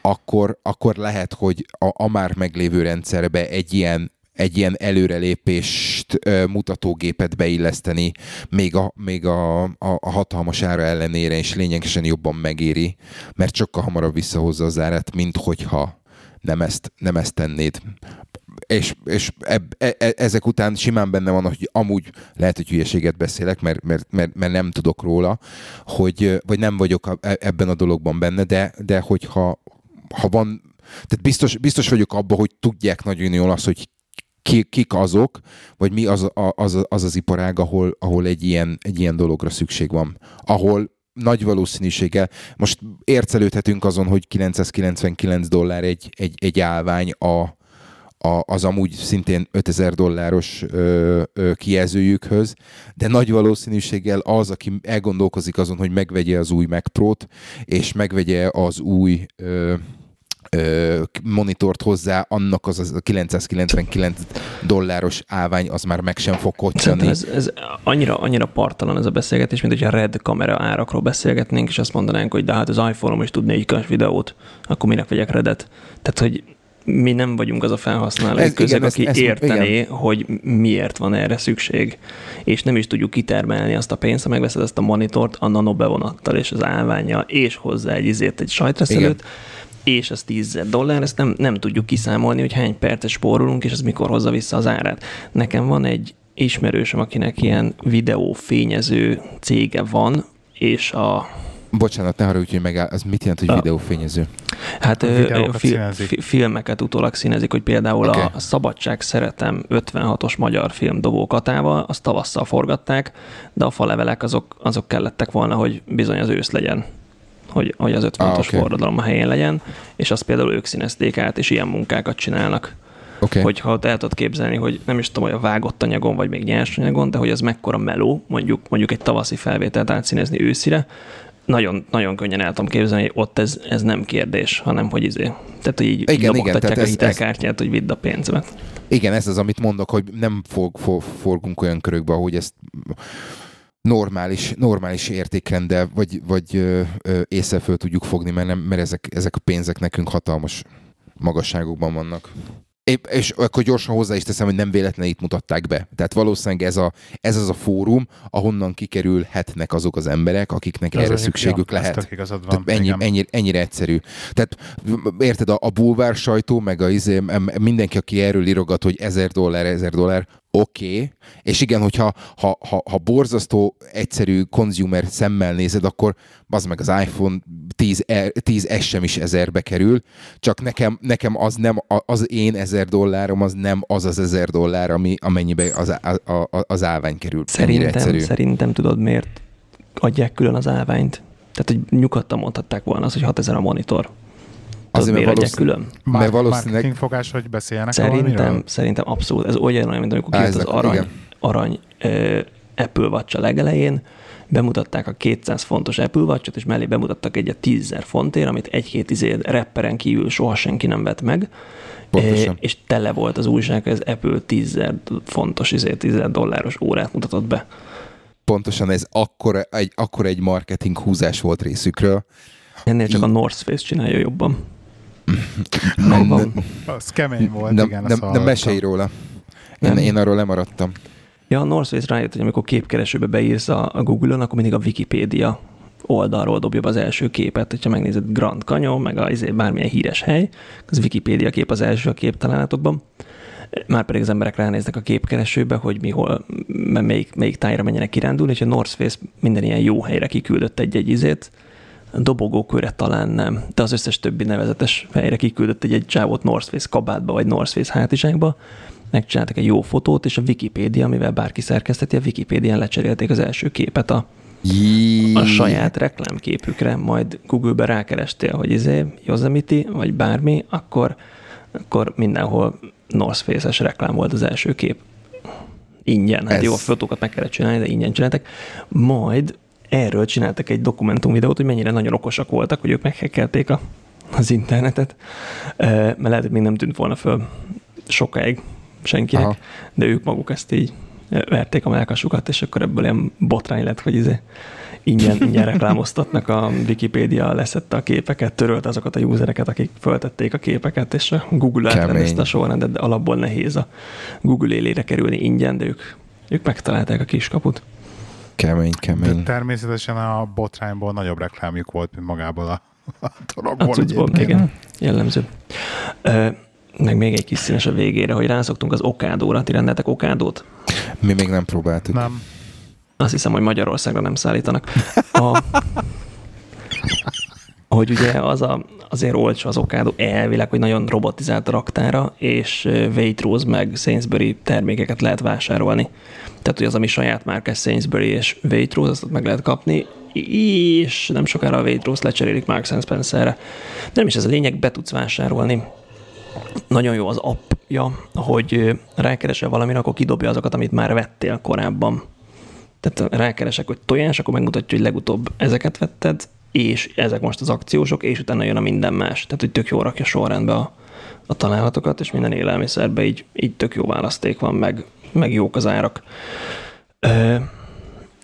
akkor, akkor lehet, hogy a, a már meglévő rendszerbe egy ilyen egy ilyen előrelépést mutatógépet beilleszteni, még a, még a, a, a hatalmas ára ellenére is lényegesen jobban megéri, mert sokkal hamarabb visszahozza az árat, mint hogyha nem ezt, nem ezt tennéd. És, és eb, e, e, ezek után simán benne van, hogy amúgy lehet, hogy hülyeséget beszélek, mert, mert, mert, mert nem tudok róla, hogy, vagy nem vagyok e, ebben a dologban benne, de, de hogyha ha van, tehát biztos, biztos vagyok abban, hogy tudják nagyon jól azt, hogy ki, kik azok, vagy mi az, az, az az iparág, ahol, ahol egy, ilyen, egy ilyen dologra szükség van. Ahol nagy valószínűséggel, most ércelődhetünk azon, hogy 999 dollár egy, egy, egy állvány a, a, az amúgy szintén 5000 dolláros ö, ö, kijelzőjükhöz, de nagy valószínűséggel az, aki elgondolkozik azon, hogy megvegye az új Mac Pro-t, és megvegye az új ö, monitort hozzá, annak az, az a 999 dolláros állvány az már meg sem fog kocsani. Ez, ez annyira, annyira partalan ez a beszélgetés, mint hogyha Red kamera árakról beszélgetnénk, és azt mondanánk, hogy de hát az iPhone-om is tud 4 videót, akkor minek vegyek Redet? Tehát, hogy mi nem vagyunk az a felhasználó ez, közeg, igen, aki ezt, ezt, értené, igen. hogy miért van erre szükség, és nem is tudjuk kitermelni azt a pénzt, ha megveszed ezt a monitort a nano bevonattal és az állványa, és hozzá egy izét, egy sajtreszelőt, és az 10 dollár, ezt nem, nem tudjuk kiszámolni, hogy hány percet spórolunk, és az mikor hozza vissza az árát. Nekem van egy ismerősöm, akinek ilyen videófényező cége van, és a Bocsánat, ne haragudj, hogy megáll, az mit jelent, hogy a, videófényező? Hát a fi, fi, filmeket utólag színezik, hogy például okay. a Szabadság Szeretem 56-os magyar film dobókatával, azt tavasszal forgatták, de a falevelek azok, azok kellettek volna, hogy bizony az ősz legyen hogy, hogy az 56-os ah, okay. forradalom a helyén legyen, és azt például ők színezték át, és ilyen munkákat csinálnak. Okay. Hogyha el tudod képzelni, hogy nem is tudom, hogy a vágott anyagon, vagy még nyers anyagon, de hogy az mekkora meló, mondjuk, mondjuk egy tavaszi felvételt átszínezni őszire, nagyon, nagyon könnyen el tudom képzelni, hogy ott ez, ez nem kérdés, hanem hogy izé. Tehát, hogy így igen, igen, tehát a hitelkártyát, ez, hogy vidd a pénzemet. Igen, ez az, amit mondok, hogy nem fog, fog, forgunk olyan körökbe, hogy ezt normális, normális értékrenddel, vagy, vagy ö, ö, észre föl tudjuk fogni, mert, nem, mert ezek, ezek a pénzek nekünk hatalmas magasságokban vannak. Épp, és akkor gyorsan hozzá is teszem, hogy nem véletlenül itt mutatták be. Tehát valószínűleg ez, a, ez az a fórum, ahonnan kikerülhetnek azok az emberek, akiknek Ez erre szükségük ja, lehet. igazad van, Tehát ennyi, ennyi, ennyire egyszerű. Tehát érted, a, a bulvár sajtó, meg a, izé, mindenki, aki erről írogat, hogy 1000 dollár, 1000 dollár, oké, okay. és igen, hogyha ha, ha, ha borzasztó egyszerű consumer szemmel nézed, akkor az meg az iPhone 10, R- 10S sem is ezerbe kerül, csak nekem, nekem az nem, az én 1000 dollárom, az nem az az 1000 dollár, ami, amennyibe az, a, a, az állvány kerül. Szerintem, egyszerű. szerintem tudod miért adják külön az állványt? Tehát, hogy nyugodtan mondhatták volna az, hogy 6000 a monitor. Azért, mert adják külön? Mert Már, valószínűleg- fogás, hogy beszéljenek Szerintem, valamiről? szerintem abszolút. Ez olyan, mint amikor kijött az arany, igen. arany ö, Apple watch a legelején, bemutatták a 200 fontos Apple watch és mellé bemutattak egyet 10 fontért, amit egy-két izé repperen kívül soha senki nem vett meg. Pontosan. És tele volt az újság, hogy az Apple 10 fontos, izé, 10 dolláros órát mutatott be. Pontosan ez akkora egy, akkora egy marketing húzás volt részükről. Ennél csak a Így. North Face csinálja jobban. Nem, Abban- Az kemény volt, nem, igen. nem, nem mesélj róla. Én, Nem. én arról lemaradtam. Ja, a North Face rájött, hogy amikor képkeresőbe beírsz a, a Google-on, akkor mindig a Wikipédia oldalról dobja be az első képet. Hogyha megnézed Grand Canyon, meg a, izé, bármilyen híres hely, az Wikipédia kép az első a képtalálatokban. Már pedig az emberek ránéznek a képkeresőbe, hogy mi hol, m- melyik, melyik tájra menjenek kirándulni, és a North Face minden ilyen jó helyre kiküldött egy-egy izét, dobogókőre talán nem, de az összes többi nevezetes helyre kiküldött egy, egy csávót North Face kabátba, vagy North Face hátizsákba, megcsináltak egy jó fotót, és a Wikipédia, amivel bárki szerkeszteti, a Wikipédián lecserélték az első képet a, a saját reklámképükre, majd Google-be rákerestél, hogy izé, Yosemite, vagy bármi, akkor, akkor mindenhol North Face-es reklám volt az első kép. Ingyen. Hát Ez- jó, a fotókat meg kellett csinálni, de ingyen csináltak. Majd erről csináltak egy dokumentumvideót, hogy mennyire nagyon okosak voltak, hogy ők meghekkelték a, az internetet, mert lehet, hogy még nem tűnt volna föl sokáig senkinek, Aha. De ők maguk ezt így verték a melkasukat, és akkor ebből ilyen botrány lett, hogy izé ingyen, ingyen reklámoztatnak, a Wikipédia leszette a képeket, törölt azokat a usereket, akik föltették a képeket, és a Google Kemény. átrendezte a sorrendet, de alapból nehéz a Google élére kerülni ingyen, de ők, ők megtalálták a kiskaput. Kemény, De kemény. természetesen a botrányból nagyobb reklámjuk volt, mint magából a, a dologból. igen, jellemző. Ö, meg még egy kis színes a végére, hogy rászoktunk az okádóra. Ti rendeltek okádót? Mi még nem próbáltuk. Nem. Azt hiszem, hogy Magyarországra nem szállítanak. A, hogy ugye az a, azért olcsó az okádó elvileg, hogy nagyon robotizált a raktára, és Waitrose meg Sainsbury termékeket lehet vásárolni. Tehát, hogy az, ami saját márkás Sainsbury és Waitrose, azt meg lehet kapni, és nem sokára a Waitrose lecserélik Marks Spencerre. Nem is ez a lényeg, be tudsz vásárolni nagyon jó az appja, hogy rákeresel valamire, akkor kidobja azokat, amit már vettél korábban. Tehát rákeresek, hogy tojás, akkor megmutatja, hogy legutóbb ezeket vetted, és ezek most az akciósok, és utána jön a minden más. Tehát, hogy tök jó rakja sorrendbe a, a találatokat, és minden élelmiszerbe így, így tök jó választék van, meg, meg jók az árak. Ö,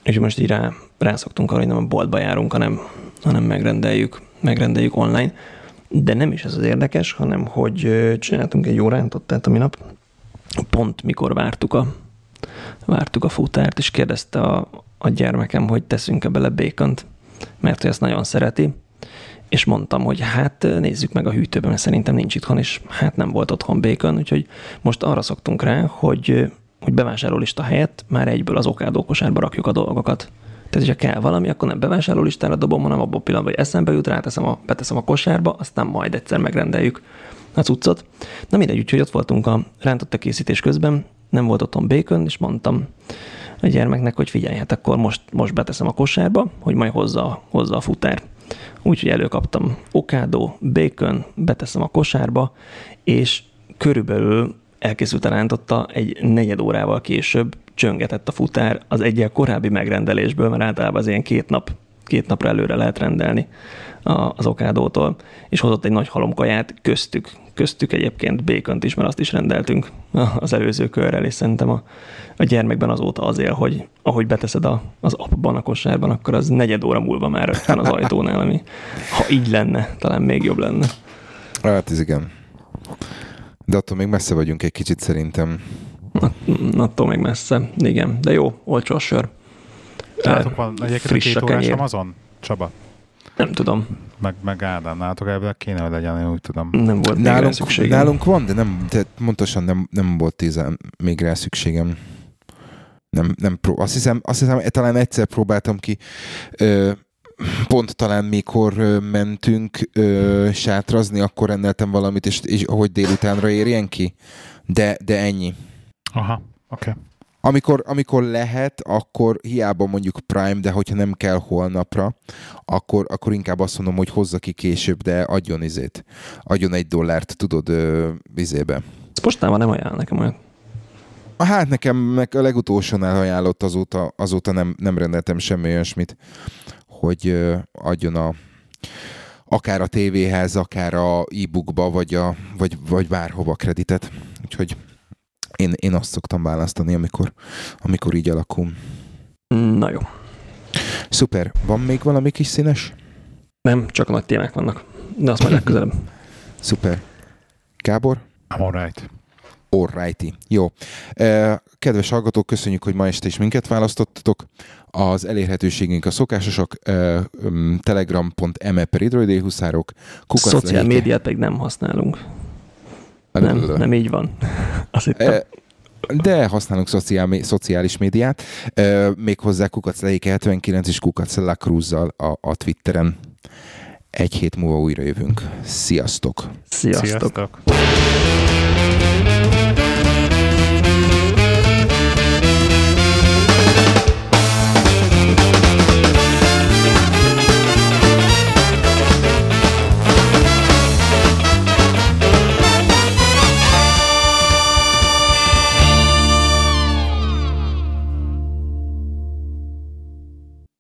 és most így rá, rászoktunk arra, hogy nem a boltba járunk, hanem, hanem megrendeljük, megrendeljük online. De nem is ez az érdekes, hanem hogy csináltunk egy jó rántottát a minap, pont mikor vártuk a, vártuk a futárt, és kérdezte a, a gyermekem, hogy teszünk-e bele békont, mert ő ezt nagyon szereti, és mondtam, hogy hát nézzük meg a hűtőben, mert szerintem nincs itthon, és hát nem volt otthon békon, úgyhogy most arra szoktunk rá, hogy, hogy bevásárlólista helyett már egyből az okádó kosárba rakjuk a dolgokat. Tehát, hogyha kell valami, akkor nem bevásárlólistára dobom, hanem abban a pillanatban, hogy eszembe jut, ráteszem a, beteszem a kosárba, aztán majd egyszer megrendeljük a cuccot. Na mindegy, úgyhogy ott voltunk a rántotta készítés közben, nem volt otthon bacon, és mondtam a gyermeknek, hogy figyelj, hát akkor most, most beteszem a kosárba, hogy majd hozza, hozza a futár. Úgyhogy előkaptam okádó, bacon, beteszem a kosárba, és körülbelül elkészült a rántotta egy negyed órával később csöngetett a futár az egyel korábbi megrendelésből, mert általában az ilyen két nap, két napra előre lehet rendelni az okádótól, és hozott egy nagy halomkaját, köztük, köztük egyébként békönt is, mert azt is rendeltünk az előző körrel, és szerintem a, a gyermekben azóta azért, hogy ahogy beteszed a, az appban a kosárban, akkor az negyed óra múlva már van az ajtónál, ami ha így lenne, talán még jobb lenne. Hát ez igen. De attól még messze vagyunk egy kicsit szerintem. Attól még messze. Igen, de jó, olcsó a sör. Nálatok van egyébként friss két a órás. Amazon? Csaba? Nem tudom, Meg, meg Ádám, nálatok ebből kéne, hogy legyen, én úgy tudom. nem volt még rá Nálunk, szükségem. nálunk van, de nem, de pontosan nem, nem volt tízen még rá szükségem. Nem, nem pró- azt hiszem, azt hiszem, talán egyszer próbáltam ki, ö, pont talán mikor mentünk ö, sátrazni, akkor rendeltem valamit, és, és hogy délutánra érjen ki. De, de ennyi. Aha, oké. Okay. Amikor, amikor lehet, akkor hiába mondjuk Prime, de hogyha nem kell holnapra, akkor, akkor inkább azt mondom, hogy hozza ki később, de adjon izét. Adjon egy dollárt, tudod, ö, izébe. Ez postában nem ajánl nekem olyan. Hát nekem meg a legutolsónál ajánlott azóta, azóta nem, nem rendeltem semmi olyasmit, hogy adjon a akár a tévéhez, akár a e-bookba, vagy, a, vagy, vagy bárhova kreditet. Úgyhogy én, én azt szoktam választani, amikor, amikor így alakul. Na jó. Szuper. Van még valami kis színes? Nem, csak a nagy témák vannak. De azt majd legközelebb. Szuper. Gábor? I'm alright. Alrighty. Jó. Kedves hallgatók, köszönjük, hogy ma este is minket választottatok. Az elérhetőségünk a szokásosak, eh, um, telegram.me per hidroidéhuszárok, kukac Szociál médiát pedig nem használunk. Nem, nem így van. Azt hittem. De használunk szociál, szociális médiát, eh, méghozzá kukac lehike 79 és kukac Lacruzzal a, a Twitteren. Egy hét múlva újra jövünk. Sziasztok! Sziasztok. Sziasztok.